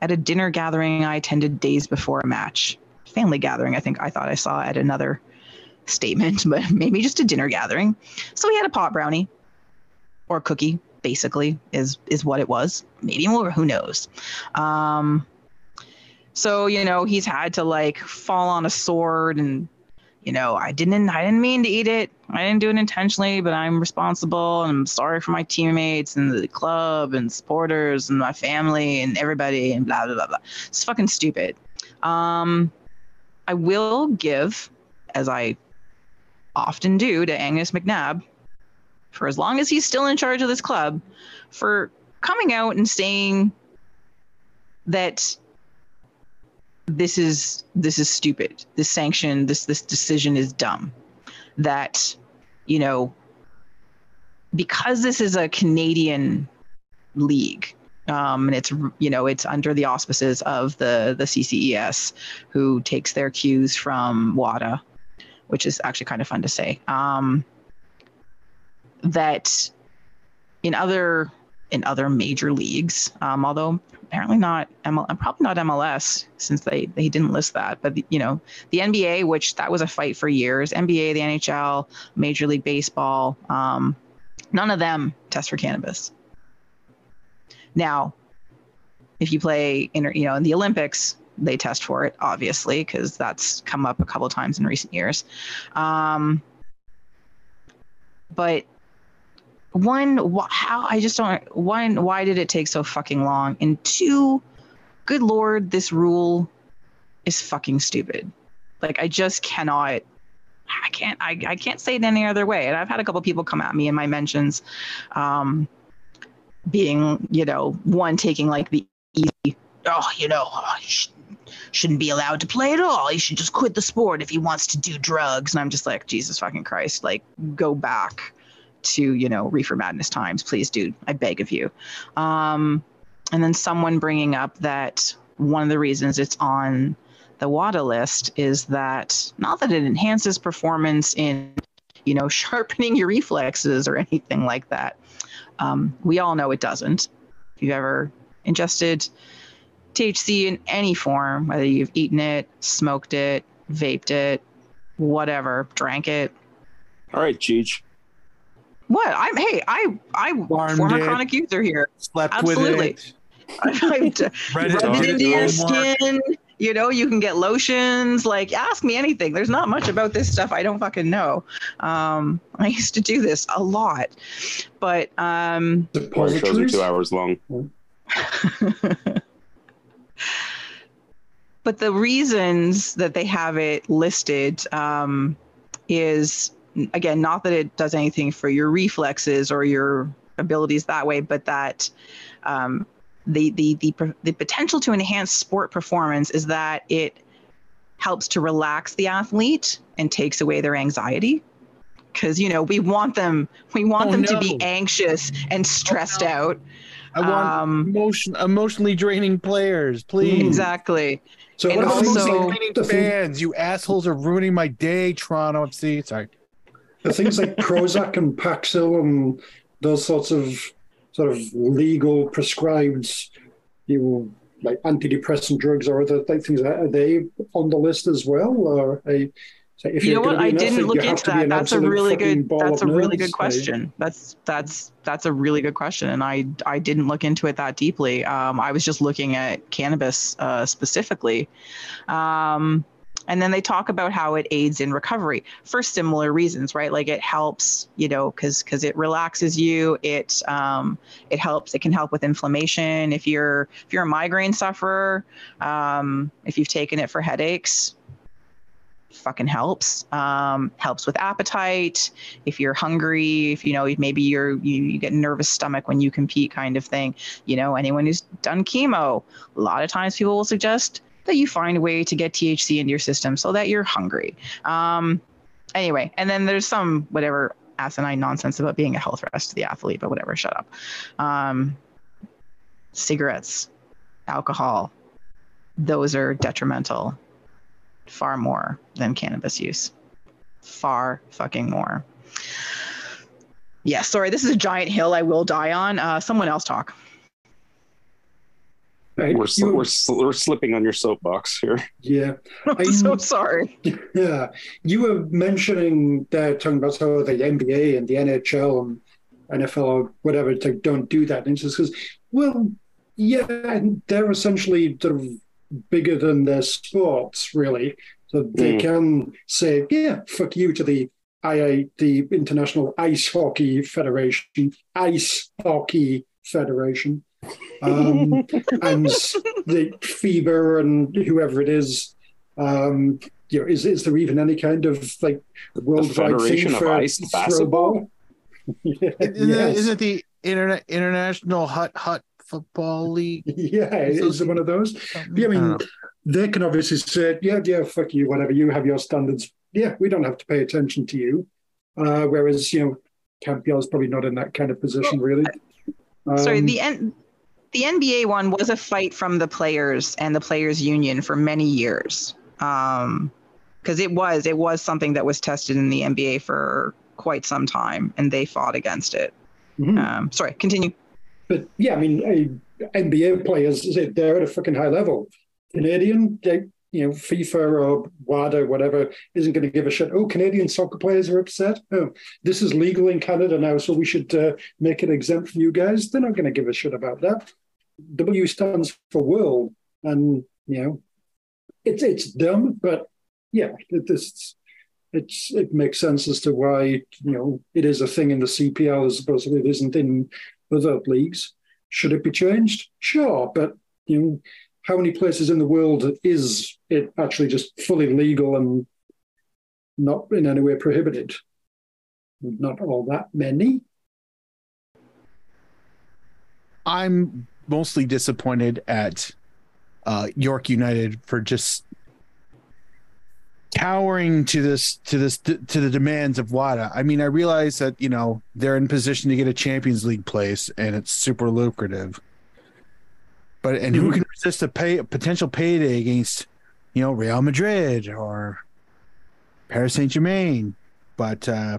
at a dinner gathering I attended days before a match. Family gathering, I think I thought I saw at another statement, but maybe just a dinner gathering. So we had a pot brownie or cookie, basically, is is what it was. Maybe more, who knows? Um, so you know he's had to like fall on a sword and you know i didn't i didn't mean to eat it. I didn't do it intentionally but i'm responsible and i'm sorry for my teammates and the club and supporters and my family and everybody and blah blah blah blah. It's fucking stupid. Um i will give as i often do to angus mcnab for as long as he's still in charge of this club for coming out and saying that this is this is stupid. This sanction this this decision is dumb. That you know because this is a canadian league um, and it's you know it's under the auspices of the the CCES who takes their cues from WADA which is actually kind of fun to say um, that in other in other major leagues, um, although apparently not ML, probably not MLS since they they didn't list that. But you know, the NBA, which that was a fight for years, NBA, the NHL, Major League Baseball, um, none of them test for cannabis. Now, if you play in you know in the Olympics, they test for it obviously because that's come up a couple times in recent years. Um, but one wh- how i just don't one why did it take so fucking long? And two good lord this rule is fucking stupid. Like i just cannot i can't i, I can't say it any other way. And i've had a couple people come at me in my mentions um being you know one taking like the easy oh you know oh, shouldn't be allowed to play at all. He should just quit the sport if he wants to do drugs. And i'm just like jesus fucking christ like go back to you know reefer madness times please dude i beg of you. Um, and then someone bringing up that one of the reasons it's on the wada list is that not that it enhances performance in you know sharpening your reflexes or anything like that. Um, we all know it doesn't. If you've ever ingested thc in any form whether you've eaten it smoked it vaped it whatever drank it. All right, Cheech. What i'm hey i i Farmed former it. chronic user here Slept Absolutely. with it. I've Read it, rub it into your homework. skin. You know, you can get lotions. Like, ask me anything. There's not much about this stuff I don't fucking know. Um, I used to do this a lot, but um, Our shows are two hours long. but the reasons that they have it listed um, is again not that it does anything for your reflexes or your abilities that way, but that um, the, the the the potential to enhance sport performance is that it helps to relax the athlete and takes away their anxiety because you know we want them we want Oh, them to be anxious and stressed no. out I want um, emotion, emotionally draining players, please. exactly So And I also- Draining the, fans, you assholes are ruining my day, Toronto FC. Sorry. Things like Prozac and Paxil and those sorts of sort of legal prescribed, you know, like antidepressant drugs or other like things. Are they on the list as well? Or a, so if you know what? i didn't look into that. that's a really good that's a really good question. That's that's that's a really good question and i i didn't look into it that deeply. Um, i was just looking at cannabis uh, specifically. Um, and then they talk about how it aids in recovery for similar reasons right? Like it helps you know because because it relaxes you. It um, it helps it can help with inflammation. If you're if you're a migraine sufferer um, if you've taken it for headaches fucking helps. Um, helps with appetite. If you're hungry if you know maybe you're you, you get nervous stomach when you compete kind of thing. You know anyone who's done chemo a lot of times people will suggest that you find a way to get thc into your system so that you're hungry um, anyway and then there's some whatever asinine nonsense about being a health risk to the athlete but whatever shut up um, cigarettes alcohol those are detrimental far more than cannabis use. Far fucking more. Yeah, sorry, this is a giant hill I will die on. Uh, someone else talk. We're, sli- You- we're, sli- we're slipping on your soapbox here. yeah. I'm so sorry. Yeah, you were mentioning that, talking about how the NBA and the NHL and NFL or whatever to don't do that. And it's just because, well, yeah, they're essentially sort of bigger than their sports, really. So they Mm. can say, yeah, fuck you to the II, the International Ice Hockey Federation, Ice Hockey Federation, um, and the FIBA and whoever it is. Um, you know, is is there even any kind of like worldwide Federation thing of for Ice throw Basketball? yeah, Isn't, yes. it, isn't it the internet international hut hut football league? yeah, is it one of those? Yeah, I I mean, know. they can obviously say, yeah, yeah, fuck you, whatever. You have your standards. Yeah, we don't have to pay attention to you. Uh, whereas, you know, CanPL's probably not in that kind of position, really. sorry, Um, the N- the NBA one was a fight from the players and the players union for many years. Um, because it was it was something that was tested in the NBA for quite some time, and they fought against it. Mhm. Um, sorry, continue. But yeah, I mean, uh, NBA players, they're at a fucking high level. Canadian, they, you know, FIFA or WADA, whatever, isn't going to give a shit. Oh, Canadian soccer players are upset. Oh, this is legal in Canada now, so we should uh, make it exempt for you guys. They're not going to give a shit about that. W stands for world, and you know, it's it's dumb, but yeah, it, is. It's it makes sense as to why you know it is a thing in the CPL as opposed to it isn't in other leagues. Should it be changed? Sure, but you know, how many places in the world is it actually just fully legal and not in any way prohibited? Not all that many. I'm mostly disappointed at uh, York United for just cowering to this to this to the demands of WADA. I mean, I realize that you know they're in position to get a Champions League place and it's super lucrative. But and who can resist a pay a potential payday against you know Real Madrid or Paris Saint Germain? But uh,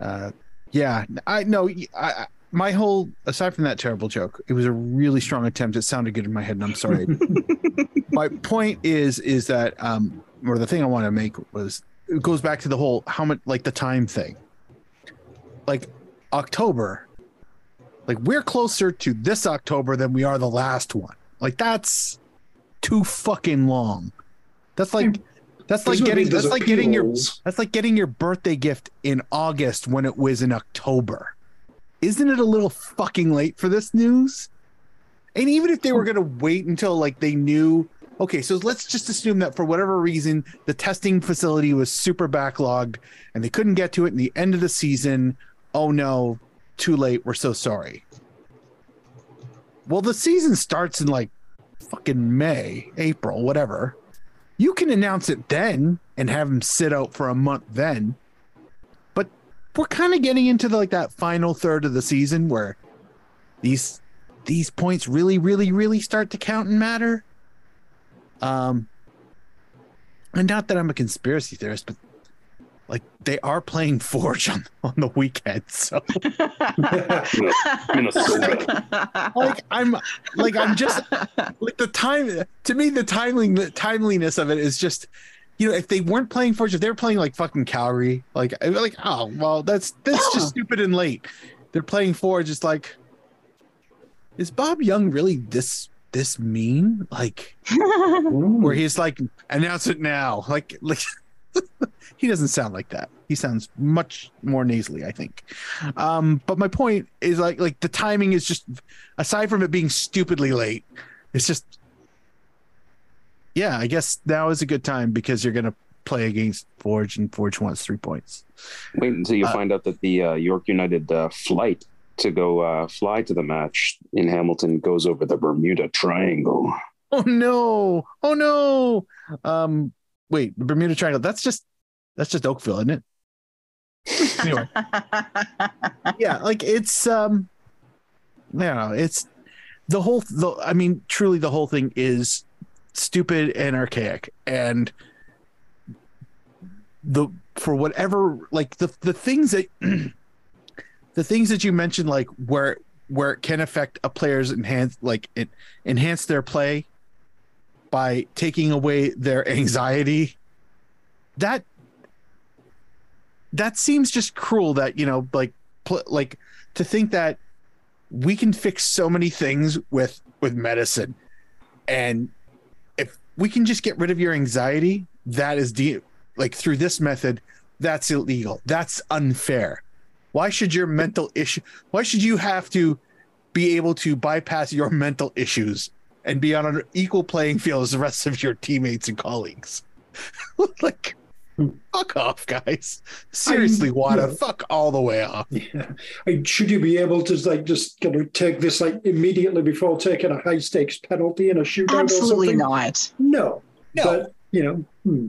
uh, yeah, I know I, I my whole aside from that terrible joke, it was a really strong attempt. It sounded good in my head, and I'm sorry. my point is is that um or the thing I want to make was it goes back to the whole how much like the time thing. Like October, like we're closer to this October than we are the last one. Like that's too fucking long. That's like that's like getting that's there's like getting your that's like getting your birthday gift in August when it was in October. Isn't it a little fucking late for this news? And even if they were going to wait until like they knew, okay, so let's just assume that for whatever reason the testing facility was super backlogged and they couldn't get to it in the end of the season. Oh no, too late. We're so sorry. Well, the season starts in like fucking May, April, whatever. You can announce it then and have them sit out for a month then. We're kind of getting into the, like that final third of the season where these these points really, really, really start to count and matter. Um, and not that I'm a conspiracy theorist, but like they are playing Forge on on the weekend, so Minnesota. like I'm like I'm just like the time to me the timing the timeliness of it is just you know if they weren't playing Forge if they were playing like fucking Calgary like like oh well that's that's just stupid and late. They're playing Forge it's like is Bob Young really this this mean? Like where he's like announce it now. Like like he doesn't sound like that. He sounds much more nasally i think. Um but my point is like like the timing is just aside from it being stupidly late it's just yeah i guess now is a good time because you're gonna play against forge and forge wants three points. Wait until you Uh, find out that the uh, York United uh, flight to go uh, fly to the match in Hamilton goes over the Bermuda Triangle. oh no. Oh no. Um wait the bermuda triangle that's just that's just oakville isn't it? Anyway. Yeah like it's um i don't know it's the whole the i mean truly the whole thing is stupid and archaic. And the for whatever like the the things that the things that you mentioned like where where it can affect a player's enhance like it enhance their play by taking away their anxiety that that seems just cruel that you know like pl- like to think that we can fix so many things with with medicine and we can just get rid of your anxiety. That is de- like through this method that's illegal. That's unfair. Why should your mental issue why should you have to be able to bypass your mental issues and be on an equal playing field as the rest of your teammates and colleagues? Like fuck off guys seriously I'm- wada yeah. fuck all the way off Yeah. I, should you be able to like just kind of take this like immediately before taking a high stakes penalty in a shootout Absolutely something? not. No. No. But you know, hmm.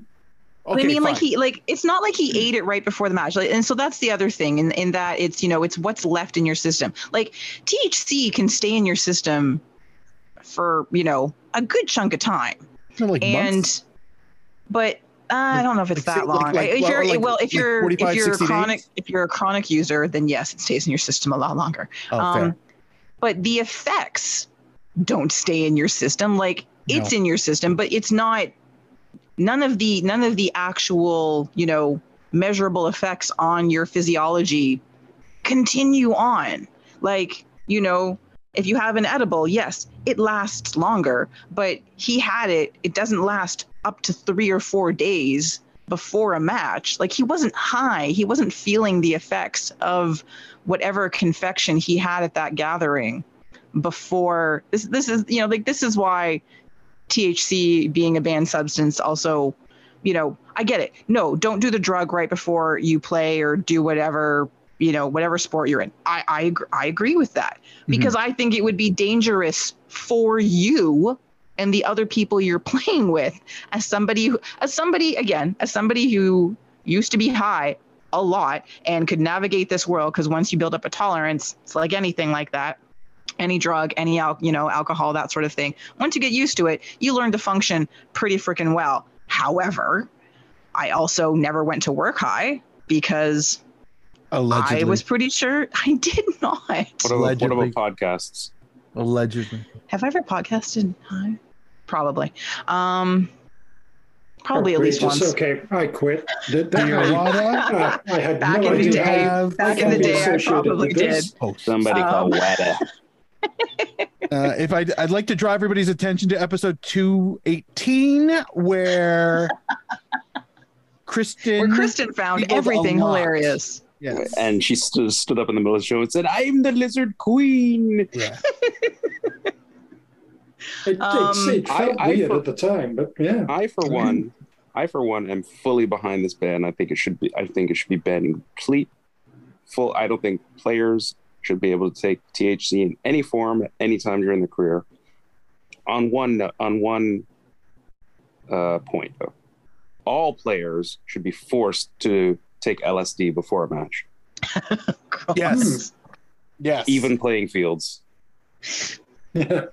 But I mean, like he like it's not like he ate it right before the match, like, and so that's the other thing, in in that it's you know it's what's left in your system. Like THC can stay in your system for you know a good chunk of time, like and months. but I don't know if it's Like, that long. like- if you're like- well, if you're 45, if you're a chronic days? if you're a chronic user, then yes, it stays in your system a lot longer. Oh, um, but the effects don't stay in your system. Like it's No. in your system, but it's not. None of the none of the actual you know measurable effects on your physiology continue on. Like you know, if you have an edible, yes, it lasts longer, but he had it. It doesn't last up to three or four days before a match. Like he wasn't high. He wasn't feeling the effects of whatever confection he had at that gathering before this this is you know like this is why THC being a banned substance also you know I get it no don't do the drug right before you play or do whatever you know whatever sport you're in. I I, I agree with that because mm-hmm. I think it would be dangerous for you and the other people you're playing with as somebody who as somebody again as somebody who used to be high a lot and could navigate this world because once you build up a tolerance it's like anything like that any drug any al- you know alcohol that sort of thing. Once you get used to it you learn to function pretty freaking well. However i also never went to work high because Allegedly. i was pretty sure i did not What about, what about podcasts? allegedly. have i ever podcasted high probably um probably at least Outrageous. once Okay, I quit. Did Do you that- Uh, I had back no in the idea. day have- back I in the can't be day i associated probably with did this. post? Somebody Um, call WADA. Uh, if I, I'd like to draw everybody's attention to episode 218, where Kristin. where kristin found giggled a everything lot. hilarious Yes. And she st- stood up in the middle of the show and said, I'm the lizard queen. yeah. It, it's, Um, it felt I- I weird for- at the time, but yeah. I for one, I for one am fully behind this ban. I think it should be. I think it should be banned complete. Full. I don't think players should be able to take THC in any form at any time during their career. On one on one uh, point though, all players should be forced to take LSD before a match, Yes. Hmm. Yes. even playing fields. Yeah.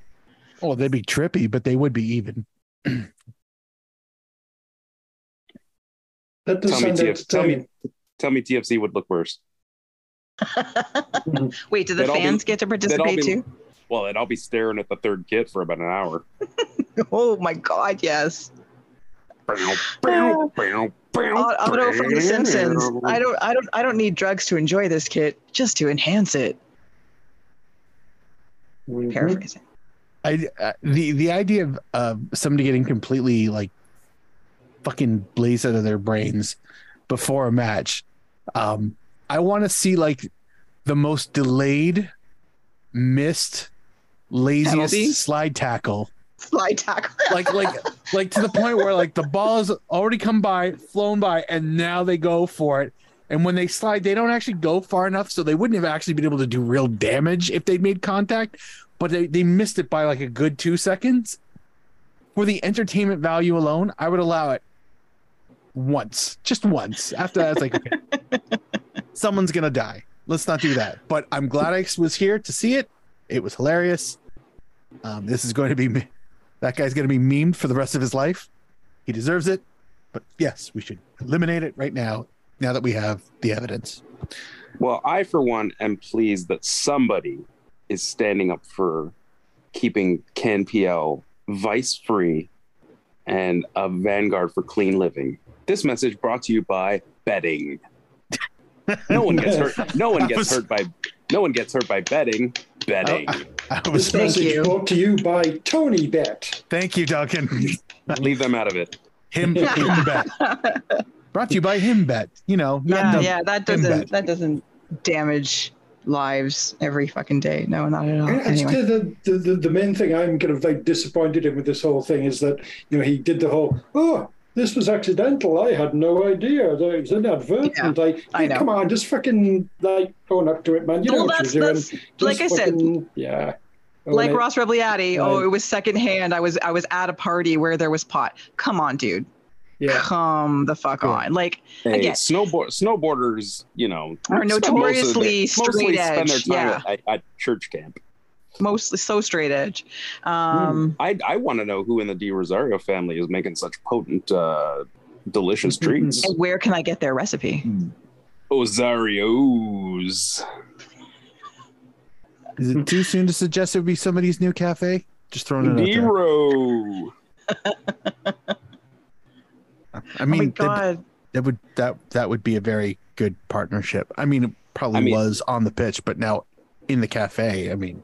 Oh, they'd be trippy, but they would be even. That does Tell me, sound TF, tell me, tell me, TFC would look worse. Wait, do the They'd all be- fans get to participate be- too? Well, and I'll be staring at the third kit for about an hour. Oh my god, yes. Bow, bow, bow, bow, I'll, I'll go from The Simpsons. I don't, I don't, I don't need drugs to enjoy this kit, just to enhance it. Mhm. Paraphrasing. I uh, the the idea of uh, somebody getting completely like fucking blazed out of their brains before a match. Um, I want to see like the most delayed, missed, laziest slide tackle. Slide tackle. Like like like to the point where like the ball has already come by, flown by, and now they go for it. And when they slide, they don't actually go far enough, so they wouldn't have actually been able to do real damage if they'd made contact. But they, they missed it by like a good two seconds. For the entertainment value alone, I would allow it once, just once. After that, it's like, okay, someone's gonna die. Let's not do that. But I'm glad I was here to see it. It was hilarious. Um, this is going to be that guy's going to be memed for the rest of his life. He deserves it. But yes, we should eliminate it right now. Now that we have the evidence. Well, I, for one, am pleased that somebody is standing up for keeping CanPL vice free and a vanguard for clean living. This message brought to you by betting. No one gets hurt. No one gets hurt by. No one gets hurt by betting. Betting. Oh, I This was, Thank message you. brought to you by Tony Bet. thank you, Duncan. Leave them out of it. Him, him bet. Brought to you by him bet. You know, yeah, the- yeah, that doesn't, bet. that doesn't damage lives every fucking day. No, not at all. It's Anyway, the, the, the, the main thing I'm kind of like disappointed in with this whole thing is that, you know, he did the whole, oh, this was accidental. I had no idea. That it was inadvertent. Like, I know. come on, just fucking like own up to it, man. You Well, know what that's- you're doing. that's- Just like I said, yeah. Oh, like it. Ross Rebagliati. Oh, it was secondhand. I was, I was at a party where there was pot. Come on, dude. Yeah. Come the fuck Yeah. on. Like Hey, Again. snowboard snowboarders, you know, Are spend most of their- notoriously mostly straight spend their edge, time yeah. at, at church camp. Mostly so straight edge. Um, I I want to know who in the De Rosario family is making such potent uh, delicious treats. And where can I get their recipe? Ozario's. Is it too soon to suggest it would be somebody's new cafe? Just throwing it out there. Nero. I mean, oh my that, god. that would that that would be a very good partnership. I mean, it probably I mean- was on the pitch, but now in the cafe. I mean,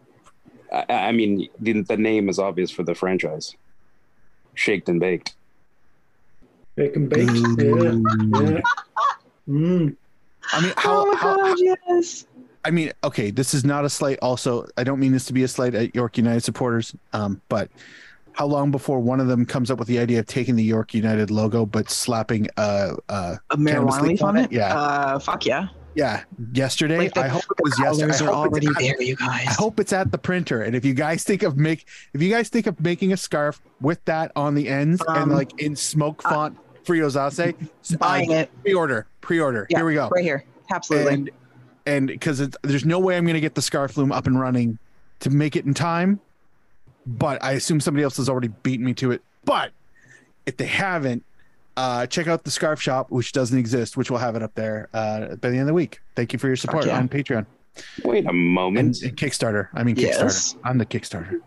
I, I mean, the, the name is obvious for the franchise. Shaked and baked. Bacon baked. Yeah. Yeah. Mm. I mean, how, oh how, my how, god, yes. I mean, okay, this is not a slight. Also, I don't mean this to be a slight at York United supporters. Um, but how long before one of them comes up with the idea of taking the York United logo but slapping uh uh A Cannabis marijuana leaf leaf on on it? it? Yeah. Uh, fuck yeah. Yeah yesterday? Like the- I hope it was yesterday. I are hope it's already at- there, you guys. I hope it's at the printer. And if you guys think of make if you guys think of making a scarf with that on the ends and Um, like in smoke font Friozase, Buying it. pre-order, pre-order. Yeah, Here we go. Right here. Absolutely. And and because there's no way I'm going to get the scarf loom up and running to make it in time, but I assume somebody else has already beaten me to it. But if they haven't, uh, check out the scarf shop, which doesn't exist, which we'll have it up there uh, by the end of the week. Thank you for your support yeah. on Patreon Wait a moment. and Kickstarter. I mean Yes. Kickstarter. I'm the Kickstarter.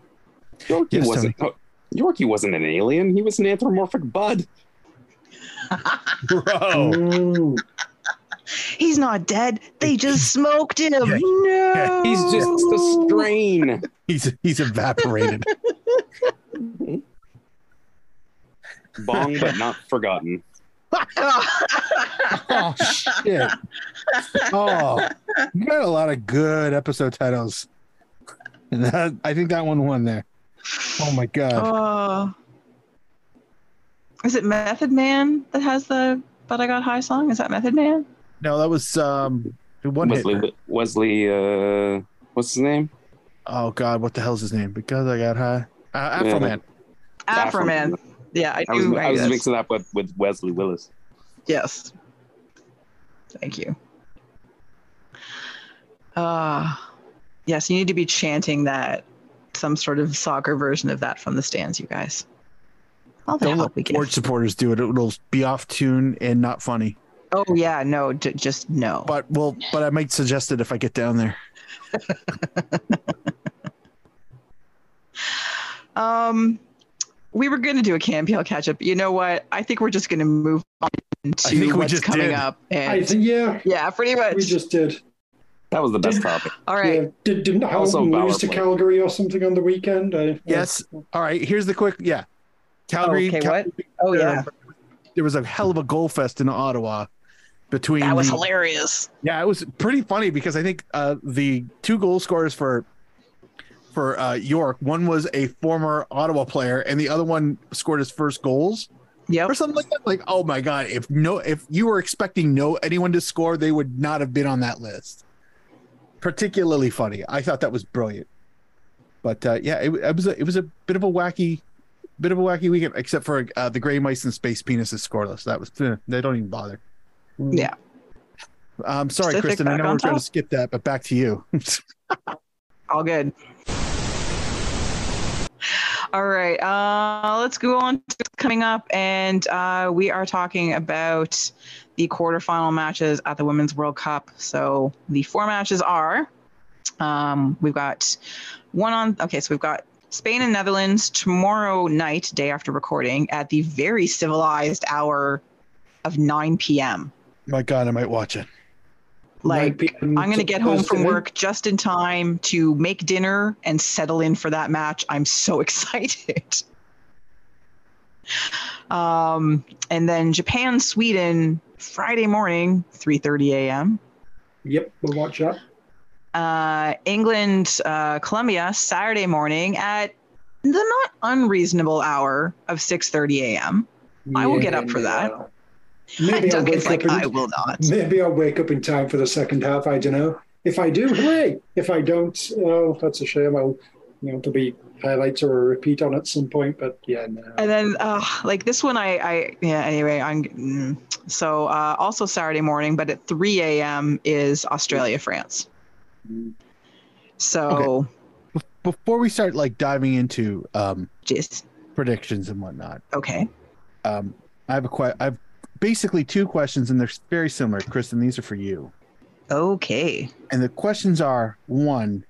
Yorkie Yes, wasn't. oh, Yorkie wasn't an alien. He was an anthropomorphic bud. Bro. He's not dead. They just smoked him. Yeah. No. He's just the strain. He's he's evaporated. Bong, but not forgotten. oh shit. Oh, you got a lot of good episode titles. And that, I think that one won there. Oh my god. Oh. Is it Method Man that has the But I Got High song? Is that Method Man? No, that was um one hit. Wesley. Wesley. Uh, what's his name? Oh god, what the hell's his name? Because I got high. Uh, Afro Yeah. Man. Afroman. Yeah, I I was, do. I was guess. mixing that with, with Wesley Willis. Yes. Thank you. Uh yes, you need to be chanting that some sort of soccer version of that from the stands, you guys. All the Don't help we let get. sports supporters do it. It'll be off tune and not funny. Oh yeah, no, j- just no. But well, but I might suggest it if I get down there. Um, we were going to do a CanPL catch up. You know what? I think we're just going to move on I to think we what's just coming did. up. I And think yeah, yeah, pretty much. we just did. That was the best Did- topic. All right. Yeah, did, didn't Also Hamilton lose to. Calgary or something on the weekend? I, Yes. All right. Here's the quick. Yeah. Calgary. okay, Cal- what? Oh yeah, There was a hell of a goal fest in Ottawa between. that was the- hilarious. Yeah, it was pretty funny because I think uh, the two goal scorers for for uh, York, one was a former Ottawa player, and the other one scored his first goals Yeah, or something like that. Like, oh my god, if no, if you were expecting no anyone to score, they would not have been on that list. Particularly funny. I thought that was brilliant. But uh, yeah, it, it was a, it was a bit of a wacky, bit of a wacky weekend, except for uh, the gray mice and space penises scoreless. That was eh, they don't even bother. Yeah. Um, sorry, Pacific Kristin. I know we're trying to skip that, but back to you. All good. All right. Uh, let's go on to coming up, and uh, we are talking about the quarterfinal matches at the Women's World Cup. So the four matches are: um, we've got one on. Okay, so we've got Spain and Netherlands tomorrow night, day after recording, at the very civilized hour of 9 p.m. My God, I might watch it. Like I'm going to get home from work just in time to make dinner and settle in for that match. I'm so excited. um, and then Japan, Sweden, Friday morning, 3:30 a.m. Yep, we'll watch that. Uh, England, uh, Colombia, Saturday morning at the not unreasonable hour of 6:30 a.m. I will get up for that. Maybe I'll wake like, up. I In, will not. maybe I'll wake up in time for the second half. I don't know. If I do, hooray! If I don't, oh, that's a shame. I'll, you know, there'll be highlights or a repeat on at some point. But yeah, no. And then, uh, like this one, I, I, yeah. Anyway, I'm mm. so uh, also Saturday morning, but at 3 a.m. is Australia, France. So, Before we start like diving into um, just predictions and whatnot, okay. um, I have a que- I have basically two questions, and they're very similar. Kristin, these are for you. Okay. And the questions are one,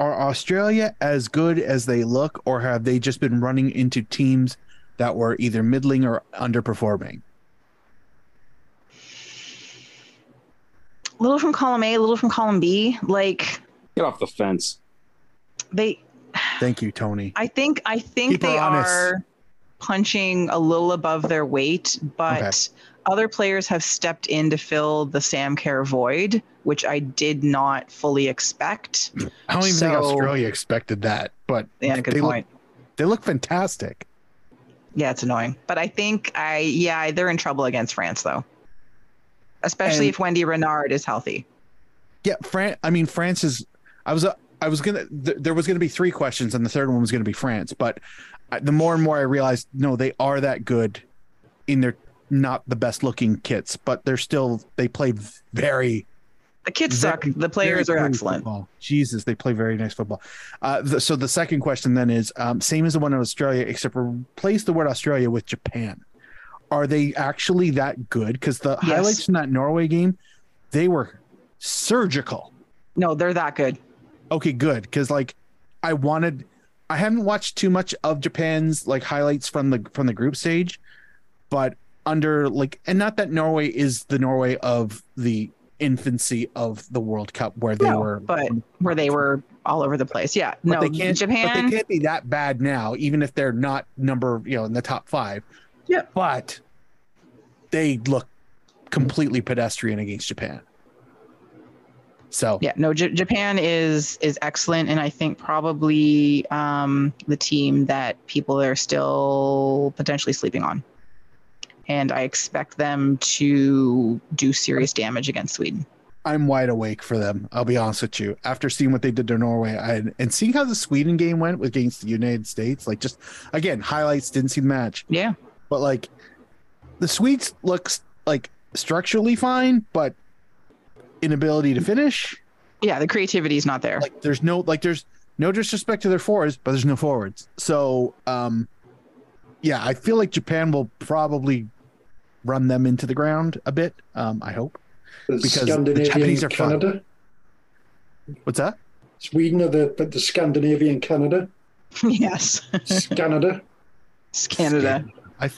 are Australia as good as they look, or have they just been running into teams that were either middling or underperforming? A little from column A, a little from column B. Like Get off the fence. they Thank you, Tony. I think I think Keep her they honest. are punching a little above their weight, but Okay. other players have stepped in to fill the Sam Kerr void, which I did not fully expect. I don't even think Australia expected that, but Yeah, good they point. look they look fantastic. Yeah, it's annoying. But I think I yeah, they're in trouble against France though. Especially And- if Wendie Renard is healthy. Yeah, France. I mean, France is. I was. Uh, I was gonna. Th- there was gonna be three questions, and the third one was gonna be France. But the more and more I realized, no, they are that good in their not the best looking kits, but they're still. They play very. The kids very- suck. The players are excellent. football. Jesus, they play very nice football. Uh, the, so the second question then is um, same as the one in Australia, except replace the word Australia with Japan. Are they actually that good? Because the Yes. highlights in that Norway game, they were surgical. No, they're that good. okay good because like i wanted i haven't watched too much of japan's like highlights from the from the group stage but under like and not that norway is the norway of the infancy of the world cup where they No, were but where they were all over the place. Yeah. but no, they can't Japan. but they can't be that bad now even if they're not number you know in the top five Yeah. but they look completely pedestrian against japan so yeah no J- japan is is excellent and i think probably um the team that people are still potentially sleeping on and i expect them to do serious damage against sweden I'm wide awake for them. I'll be honest with you. After seeing what they did to Norway I, and seeing how the Sweden game went against the United States, like just again highlights. Didn't see the match, yeah but like the Swedes looks like structurally fine, but inability to finish. yeah the creativity is not there Like there's no like there's no disrespect to their forwards, but there's no forwards. So um, yeah, I feel like Japan will probably run them into the ground a bit. Um, I hope. Because the Japanese are fun. Canada. What's that? Sweden are the but the Scandinavian Canada. yes Canada. it's canada I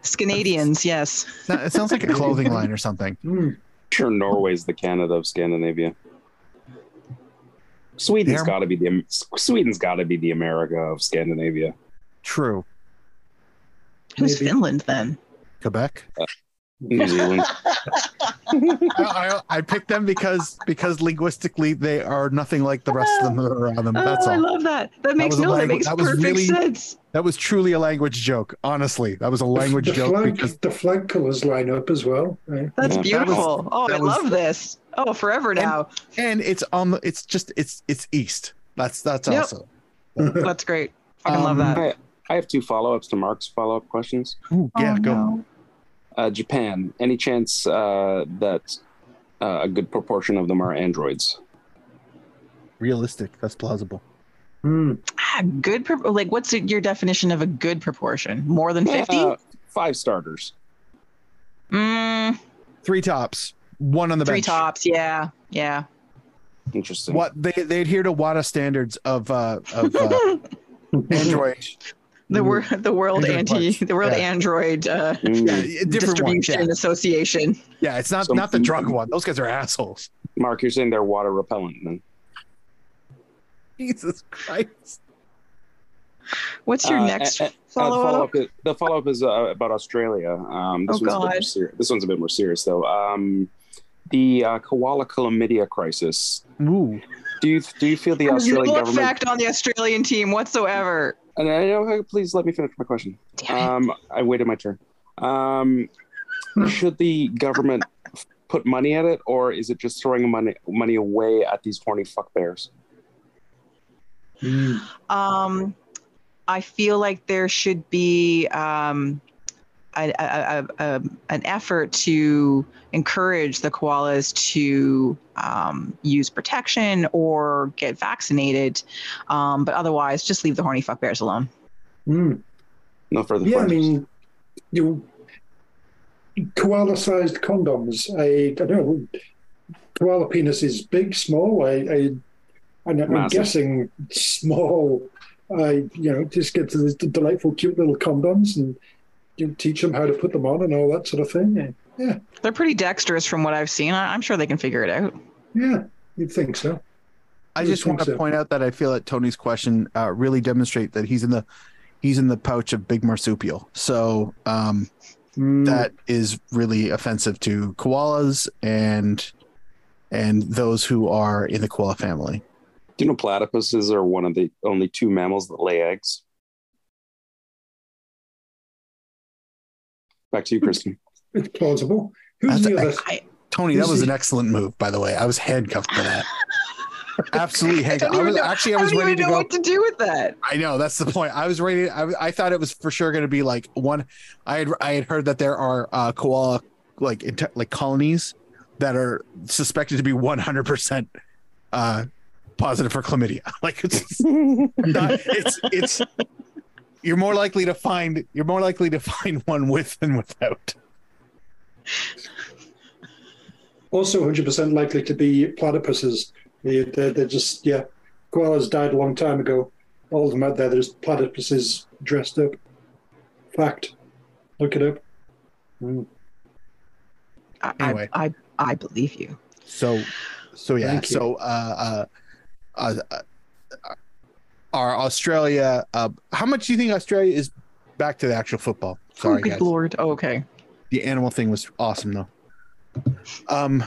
it's canadians yes it sounds like a clothing line or something. Hmm. Sure, Norway's the Canada of Scandinavia. Sweden's They're- got to be the Sweden's got to be the America of Scandinavia. True. who's Maybe. finland then Quebec. Uh, New Zealand. I, I, I picked them because because linguistically they are nothing like the rest of them that are around them. That's oh i all. love that that makes was a no that makes that was perfect really- sense That was truly a language joke. Honestly, that was a language the joke flag, because the flag colours line up as well. Right? That's Yeah. beautiful. oh, I was- love this. Oh, forever now. and it's on the it's just it's it's east. That's that's Yep. also. That's great. Fucking love Um, that. I, I have two follow ups to Mark's follow up questions. Ooh, yeah, Oh, go. no. Uh, Japan. Any chance uh, that uh, a good proportion of them are androids? Realistic. That's plausible. Hmm. Ah, good. Pro- like, what's your definition of a good proportion? More than fifty? Uh, five starters. mm, Three tops. One on the three bench. tops. Yeah, yeah. Interesting. What they they adhere to WADA standards of uh of uh, Android. The word, the World Android Anti, parts. the World Yeah. Android uh, Mm. Yeah, different ones. Distribution Yeah. Association. yeah, it's not So- not the drug one. Those guys are assholes. Mark, you're saying they're water repellent then? Jesus Christ. What's your Uh, next and- and- follow uh, up? is, the follow up is uh, about Australia. Um, this Oh, one's a bit more God. ser- this one's a bit more serious though. Um, the uh, koala chlamydia crisis. Ooh. Do you do you feel the There's Australian no government? effect on the Australian team whatsoever. And I know, please let me finish my question. Um, I waited my turn. Um, should the government put money at it, or is it just throwing money money away at these horny fuck bears? Hmm. Um, I feel like there should be um, a, a, a, a, an effort to encourage the koalas to um, use protection or get vaccinated. Um, but otherwise, just leave the horny fuck bears alone. Hmm. No further Yeah, I mean, you koala-sized condoms. I, I don't know. Koala penis is big, small. I, I I'm Massive. guessing small. I you know just get to the delightful, cute little condoms and you teach them how to put them on and all that sort of thing. Yeah, They're pretty dexterous from what I've seen. I- I'm sure they can figure it out. yeah, you'd think so. I I just want to so. point out that I feel that Tony's question uh, really demonstrate that he's in the he's in the pouch of big marsupial. So um, Mm, that is really offensive to koalas and and those who are in the koala family. Do you know platypuses are one of the only two mammals that lay eggs? Back to you, Kristin. it's plausible. Who's the other? I, Tony, that was he- an excellent move, by the way. I was handcuffed for that. Absolutely I handcuffed. don't I was know, actually I I was don't ready even to know go. what to do with that. I know that's the point. I was ready. I, I thought it was for sure going to be like one. I had I had heard that there are uh, koala like inte- like colonies that are suspected to be one hundred percent uh positive for chlamydia. Like it's not. It's it's. You're more likely to find you're more likely to find one with than without. Also, 100% likely to be platypuses. They, they're, they're just, yeah, koalas died a long time ago. All of them out there, there's platypuses dressed up. Fact. Look it up. Mm. I, Anyway. I, I, I believe you. So, so yeah. Thank you. So, uh, uh, uh, uh, our Australia. Uh, how much do you think Australia is back to the actual football? Sorry, oh, good guys. lord. Oh, okay. The animal thing was awesome, though. Um,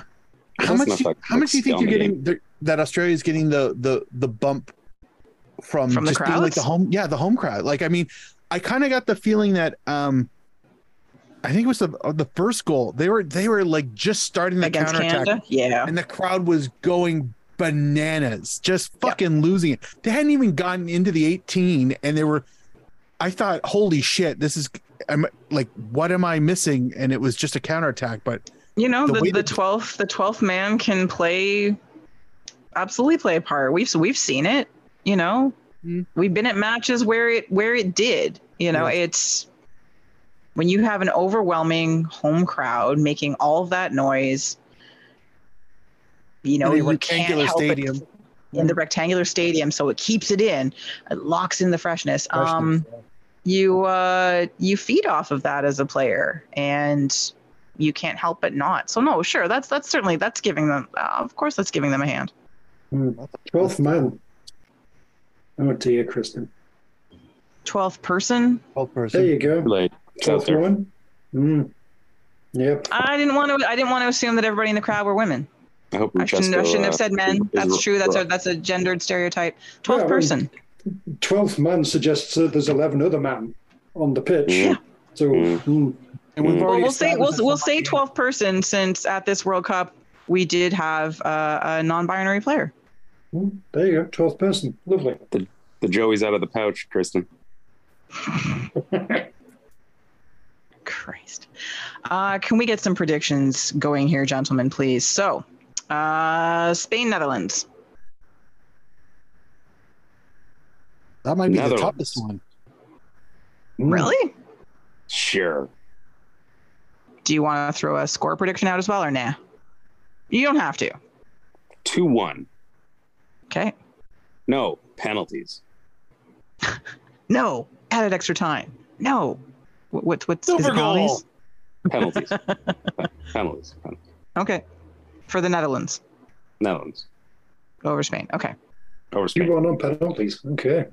how That's much? do you- like- how much do you think you're getting the, that Australia is getting the the the bump from, From the just being like the home? Yeah, the home crowd. Like, I mean, I kind of got the feeling that um, I think it was the uh, the first goal. They were they were like just starting the Against counterattack Canada? Yeah. and the crowd was going bananas, just fucking losing it. They hadn't even gotten into the 18, and they were. I thought, holy shit, this is. I'm like, what am I missing? And it was just a counterattack, but You know, the the, the 12th, the 12th man can play, absolutely play a part. We've, we've seen it, you know, Mm. we've been at matches where it, where it did, you know, it's when you have an overwhelming home crowd making all of that noise, you know, in a you can't rectangular help stadium. it in the rectangular stadium. So it keeps it in, it locks in the freshness. Um, you uh you feed off of that as a player and you can't help but not so no sure that's that's certainly that's giving them uh, of course that's giving them a hand Mm. 12th man. Oh, you, Kristin. 12th person Twelfth person. There you go. Like, 12th there. one. Mm. Yep. i didn't want to i didn't want to assume that everybody in the crowd were women I hope i shouldn't, I shouldn't uh, have said men that's is- true that's a that's a gendered stereotype 12th Yeah, I mean- person 12th man suggests that there's 11 other men on the pitch. Yeah. So, Mm. And we've Well, well we'll say we'll, we'll say 12th person since at this world cup we did have uh, a non-binary player Mm, there you go. 12th person. Lovely. The Joey's out of the pouch, Kristin. Christ. Uh, can we get some predictions going here, gentlemen, please? So, uh, Spain, Netherlands. That might be the Netherlands. toughest one. Mm. Really? Sure. Do you want to throw a score prediction out as well, or nah? You don't have to. 2 1. Okay. No, penalties. No. Added extra time. No. What? What? What's Silver is it penalties? Penalties. penalties. Penalties. Okay. For the Netherlands Netherlands. over Spain. Okay. Over You Spain. won on penalties. Okay.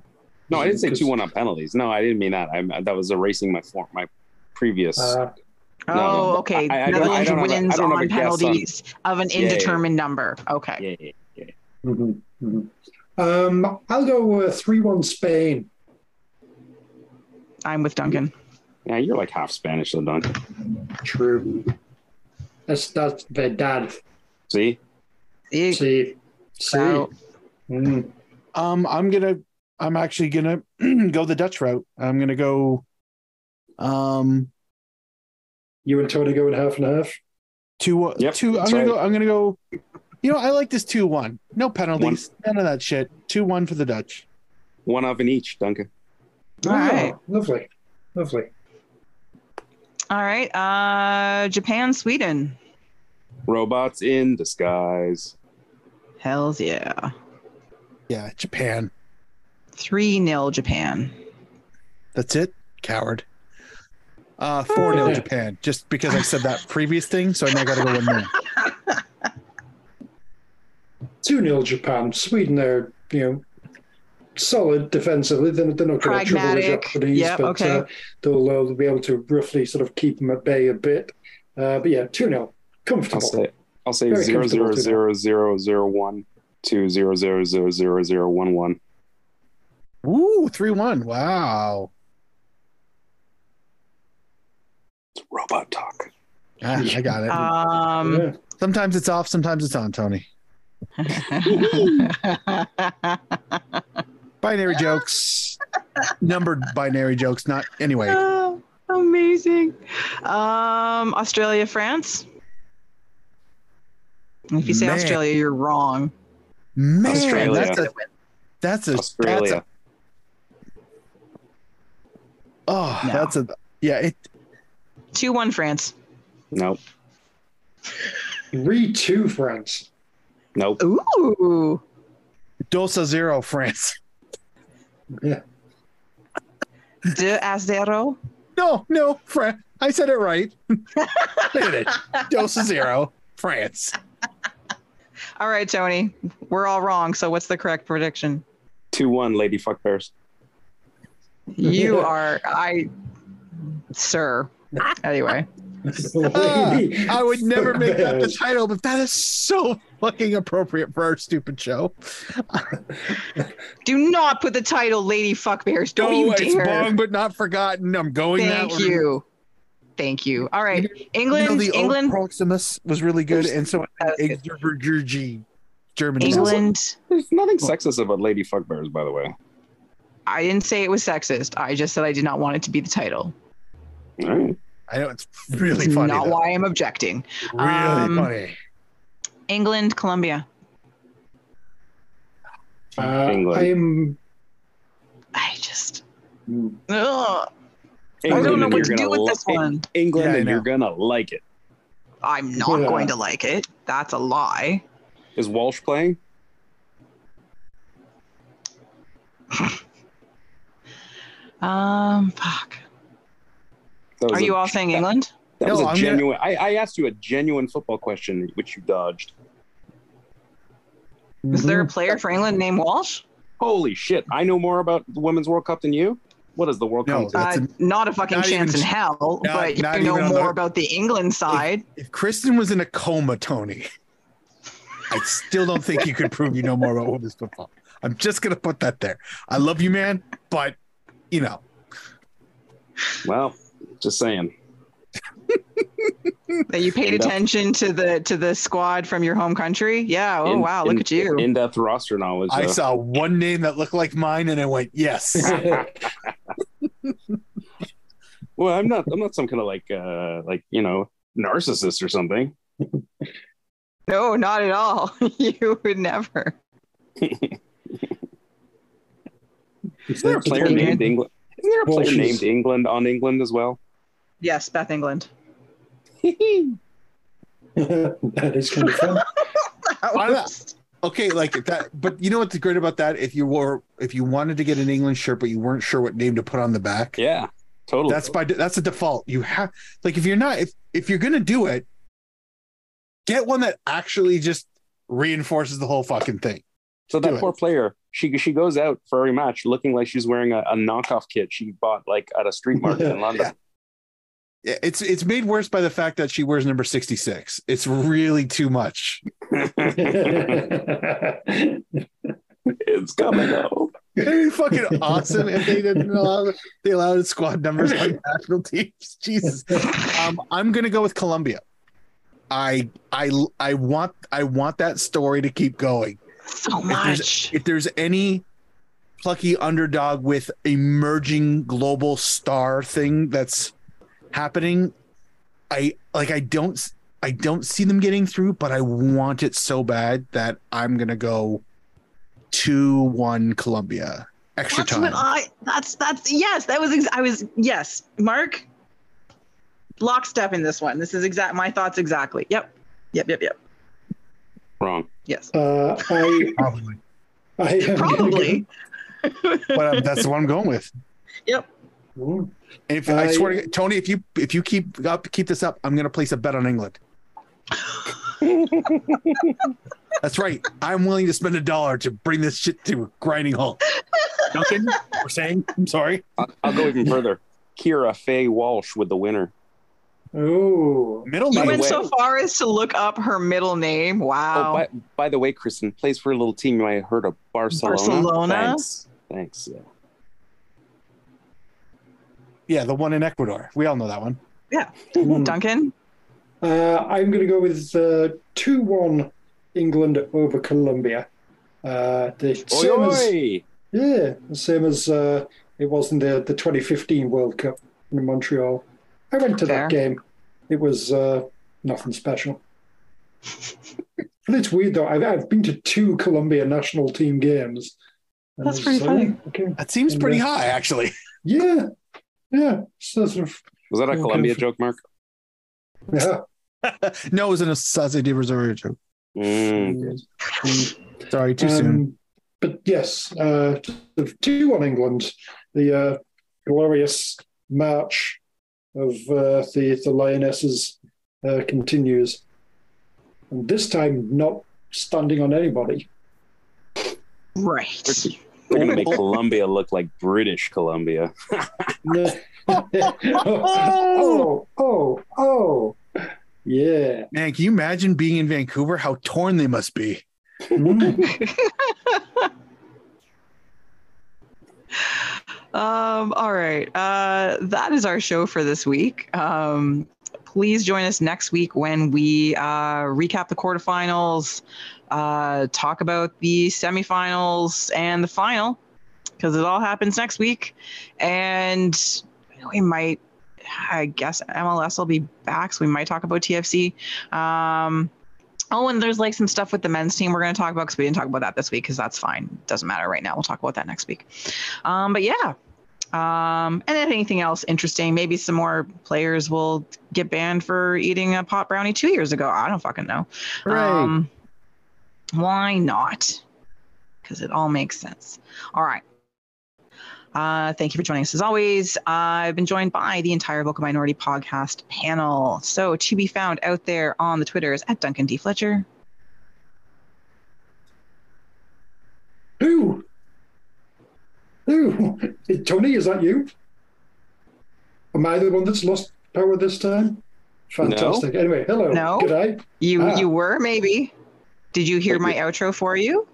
No, I didn't say 2 1 on penalties. No, I didn't mean that. I, that was erasing my form, my previous. Uh, Oh, No, no. okay. I- I don't- I Netherlands don't have a- I wins don't have on a guess on- penalties of an Yeah, yeah, yeah. indeterminate number. Okay. yeah, yeah, yeah. mhm, mhm. Um, I'll go uh, 3 1 Spain. I'm with Duncan. Yeah, you're like half Spanish, though, Don. True. That's that's verdad. See? You- See. See. Mm. Um, I'm gonna. I'm actually gonna go the Dutch route. I'm gonna go. Um, You and Tony go going half and half. two. Yep, two. I'm that's gonna right. go. I'm gonna go. You know, I like this two one. No penalties. None of that shit. Two one for the Dutch. One of in each, Duncan. All right. Lovely. Lovely. All right. Uh, Japan, Sweden. Robots in disguise. Hells yeah. Yeah, Japan. 3 0 Japan. That's it. Coward. Uh, four 0 Japan. Just because I said that previous thing, so I now got to go one more. 2 0 Japan. Sweden They're you know, solid defensively. They're, they're not going to trouble the Japanese, Yep, but okay. uh, they'll, uh, they'll be able to roughly sort of keep them at bay a bit. Uh, but yeah, 2 0. I'll say I'll say Very zero comfortable zero to zero zero zero one to zero zero zero zero zero one one. Ooh, 3 1. Wow. It's robot talk. Ah, I got it. Um, Yeah. sometimes it's off, sometimes it's on, Tony. Binary jokes. Numbered binary jokes, not anyway. Oh, amazing. Um, Australia, France. If you say Man. Australia, you're wrong. Man, Australia. that's a that's a that's Australia. a oh No. that's a yeah it 2 1 France. Nope. Re 2 France. Nope. Ooh. Dosa zero France. Yeah. De Asdero. No, no, France. I said it right. Did it? Dosa zero France. All right, Tony. We're all wrong. So what's the correct prediction? Two one. Lady fuck bears. You are I sir. Anyway. Ah, I would never make that the title, but that is so fucking appropriate for our stupid show. Do not put the title Lady Fuck Bears." Don't no, you it's dare. Bong but not forgotten. I'm going that Thank way. you. Thank you. All right. England, You know, the England, Proximus was really good, and so That. Germany. Germany. England. There's nothing sexist about lady fuckbears, by the way. I didn't say it was sexist. I just said I did not want it to be the title. All right. I know it's really It's funny. not though. why I'm objecting. Really Um, funny. England, Colombia. Uh, England. I am. I just. Ugh, I England, don't know and what you're to do gonna with li- this one. England, Yeah, and you're gonna like it. I'm not Yeah. going to like it. That's a lie. Is Walsh playing? Um, fuck. Are you a- all saying England? That was No, a I'm gonna- genuine. I, I asked you a genuine football question, which you dodged. Is there a player for England named Walsh? Holy shit! I know more about the Women's World Cup than you. What is the World No, Cup? Uh, not a fucking not chance even- in hell. not- but not you know more the- about the England side. If Kristin was in a coma, Tony, I still don't think you could prove you know more about women's football. I'm just gonna put that there. I love you, man, but you know, Well, just saying. that you paid In depth. attention to the to the squad from your home country. Yeah. Oh In- wow, look in- at you. In-depth roster knowledge. I saw one name that looked like mine, and I went, "Yes." Well, I'm not. I'm not some kind of like, uh, like you know, narcissist or something. no, not at all. you would never. Is there a player England. named England? Isn't there a player Walsh is- named England on England as well? Yes, Beth England. that is kind of fun. That Why not? was- okay, like that. But you know what's great about that? If you were, if you wanted to get an England shirt, but you weren't sure what name to put on the back, Yeah, totally. that's by that's a default. You have like if you're not if if you're gonna do it, get one that actually just reinforces the whole fucking thing. so do that it. poor player. She she goes out for every match looking like she's wearing a, a knockoff kit she bought like at a street market in London. Yeah, It's it's made worse by the fact that she wears number sixty six. It's really too much. it's coming out. It'd be fucking awesome if they didn't allow they allowed squad numbers on national teams. Jesus. Um, I'm gonna go with Colombia. I I I want I want that story to keep going. so there's- much. If there's any plucky underdog with emerging global star thing that's happening, I like I don't I don't see them getting through, but I want it so bad that I'm gonna go two one Columbia Extra That's time. what I. That's that's yes. That was. Ex- I was yes. Mark. lockstep in this one. This is exact my thoughts exactly. Yep. Yep. Yep. Yep. Wrong. Yes. Uh, I, Probably. I am gonna Probably. But um, that's the one I'm going with. Yep. Go- And if I, I- swear to Tony, if you if you keep up keep this up, I'm gonna place a bet on England. That's right. I'm willing to spend a dollar to bring this shit to a grinding halt. Duncan, we're saying. I'm sorry. I'll, I'll go even further. Keira Fae Walsh with the winner. Oh, Middle name. You name. went way- so far as to look up her middle name. Oh, wow. Oh, by, by the way, Kristin plays for a little team you might have heard of Barcelona. Barcelona? Thanks. Thanks. Yeah. Yeah, the one in Ecuador. We all know that one. Hmm. Duncan. Uh, I'm going to go with uh, 2 1 England over Colombia. Uh, the same Oi, as, oi. yeah, the same as uh, it was in the, the 2015 World Cup in Montreal. I went to Fair. that game. It was uh, nothing special. but it's weird though. I've, I've been to two Colombia national team games. That's pretty uh, funny. Okay. That seems pretty high, actually. Yeah. Yeah. Sort of, Was that a Okay. Columbia joke, Mark? yeah. no, it was in Osaze De Rosario joke. Mm. Mm. Sorry, too soon. Um, But yes, uh, the two on England, the uh, glorious march of uh, the the lionesses uh, continues, and this time not standing on anybody. Right. They're gonna make Columbia look like British Columbia. oh, oh, oh, yeah. Man, can you imagine being in Vancouver? How torn they must be. Um, all right. Uh, that is our show for this week. Um, please join us next week when we uh, recap the quarterfinals, uh, talk about the semifinals and the final, because it all happens next week. And we might, I guess MLS will be back, so we might talk about TFC. Um, Oh, and there's like some stuff with the men's team we're going to talk about because we didn't talk about that this week because that's fine. Doesn't matter right now. We'll talk about that next week. Um, but yeah. Um, and if anything else interesting, maybe some more players will get banned for eating a pot brownie two years ago. I don't fucking know. Um, why not? Because it all makes sense. All right. Uh, thank you for joining us as always. I've been joined by the entire Vocal Minority podcast panel. So to be found out there on the Twitters at Duncan D. Fletcher. Who? Who? Tony, is that you? Am I the one that's lost power this time? Fantastic. Anyway, hello. No. Good day. You Ah. you were maybe. Did you hear my outro for you?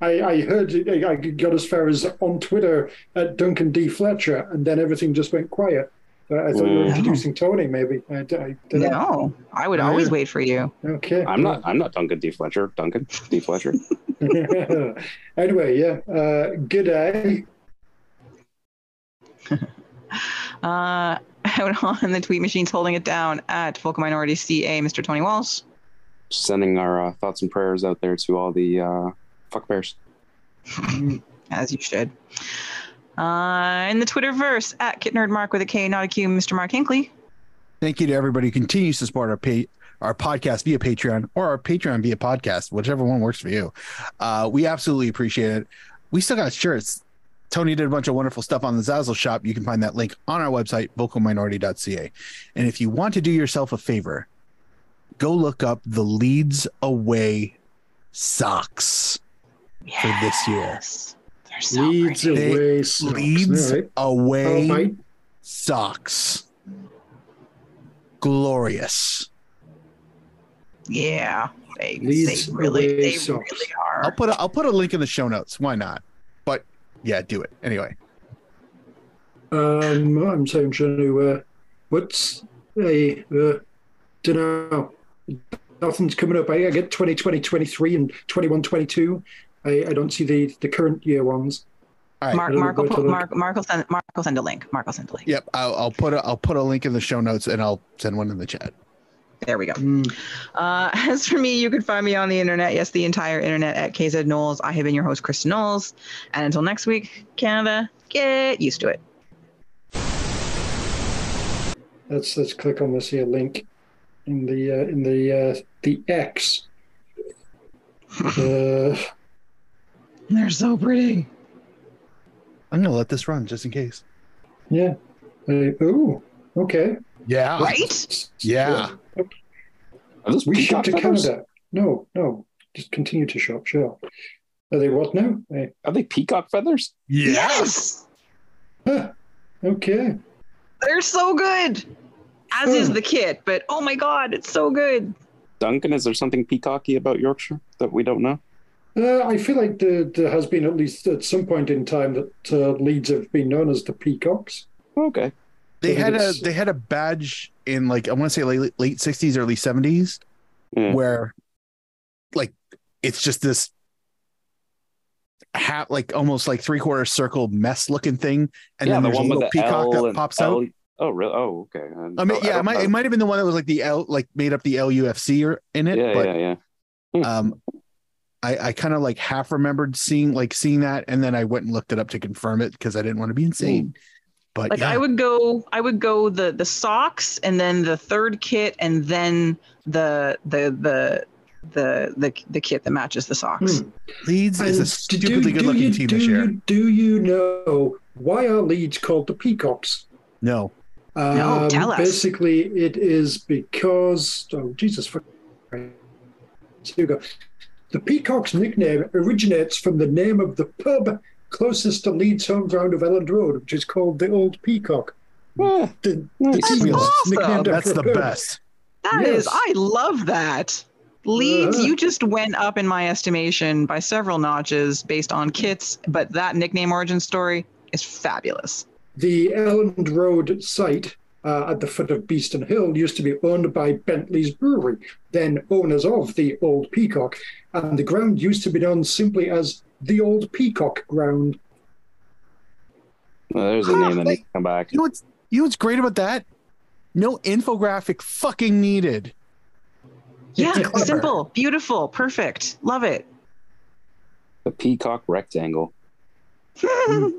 I, I heard I I got as far as on Twitter at Duncan D. Fletcher, and then everything just went quiet. I thought you were introducing Tony, maybe. I, I, did I- No, I would always wait for you. Okay. I'm not. I'm not Duncan D. Fletcher. Duncan D. Fletcher. anyway, yeah. Uh, good day. Uh, out on the tweet machines, holding it down at Vocal Minority CA, Mr. Tony Walsh. Sending our uh, thoughts and prayers out there to all the uh, fuck bears. as you should. Uh, in the Twitterverse at KitNerdMark with a K, not a Q, Mr. Mark Hinkley. Thank you to everybody who continues to support our pay our podcast via Patreon or our Patreon via podcast, whichever one works for you. Uh, we absolutely appreciate it. We still got shirts. Tony did a bunch of wonderful stuff on the Zazzle shop. You can find that link on our website, vocalminority.ca. And if you want to do yourself a favor, go look up the Leeds Away socks for this year. They're so Leeds pretty. They- away. socks. Leeds All right. Away All right. socks. Glorious. Yeah. They, Leeds they really, away they socks. really are. I'll put a, I'll put a link in the show notes. Why not? But yeah, do it anyway. Um, I'm saying trying to. Uh, what's a? Uh, don't know. Nothing's coming up. I, I get 2020, 23, and 21, 22. I, I don't see the the current year ones. All right. Mark, I don't know Mark, will put. Mark, Mark, will send, Mark will send a link. Mark will send a link. Yep. I'll, I'll put a I'll put a link in the show notes and I'll send one in the chat. There we go. Mm. Uh, as for me, you can find me on the internet. Yes, the entire internet at KZ Knowles. I have been your host, Kristin Knowles. And until next week, Canada, get used to it. let's let's click on this here link in the uh, in the uh, the X. Uh, They're so pretty. I'm gonna let this run just in case. yeah. Uh, ooh. Okay. Yeah. Right? Yeah. Are those We peacock to feathers? Canada. No, no. Just continue to shop. Sure. Are they what now? Eh, Are they peacock feathers? Yes. huh, okay. They're so good. As is Hmm. the kit, but oh my god, it's so good. Duncan, is there something peacocky about Yorkshire that we don't know? Uh, I feel like there, there has been at least at some point in time that uh, Leeds have been known as the Peacocks. Okay. They had a they had a badge in like I want to say late late sixties, early seventies, Yeah. where like it's just this hat like almost like three quarter circle mess looking thing, and yeah, then the there's a one with little peacock L that pops L- out. Oh, really? Oh, okay. And- I mean, yeah, it might, know. it might have been the one that was like the L, like made up the LUFC or in it. yeah, but yeah, yeah. um, I, I kind of like half remembered seeing like seeing that, and then I went and looked it up to confirm it because I didn't want to be insane. But Like yeah, I would go, I would go the the socks, and then the third kit, and then the the the the the, the kit that matches the socks. Hmm. Leeds is a And stupidly do good looking you, team do this year. You, do you know why are Leeds called the Peacocks? No, No, tell us. Um, Basically, it is because oh Jesus, fuck. Here we go. The Peacocks nickname originates from the name of the pub closest to Leeds' home ground of Elland Road, which is called the Old Peacock. Yeah. The, Nice. the That's awesome. that's the a pub. best. That is, Yes. I love that. Leeds, Uh-huh. you just went up in my estimation by several notches based on kits, but that nickname origin story is fabulous. The Elland Road site uh, at the foot of Beeston Hill used to be owned by Bentley's Brewery, then owners of the Old Peacock, and the ground used to be known simply as the Old Peacock Ground. Well, there's a name that needs to come back. You know what's you know what's great about that? No infographic fucking needed. Yeah, simple, beautiful, perfect. Love it. The peacock rectangle.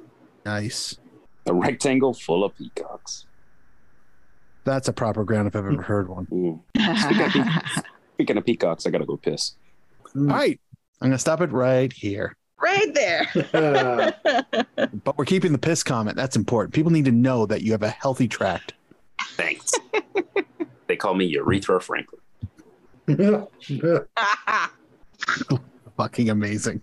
Nice. A rectangle full of peacocks. That's a proper ground if I've ever heard one. Mm. Speaking of, speaking of peacocks, I gotta go piss. All right. I'm gonna stop it right here. right there. But we're keeping the piss comment. That's important. People need to know that you have a healthy tract. Thanks. they call me Urethra Franklin. Fucking amazing.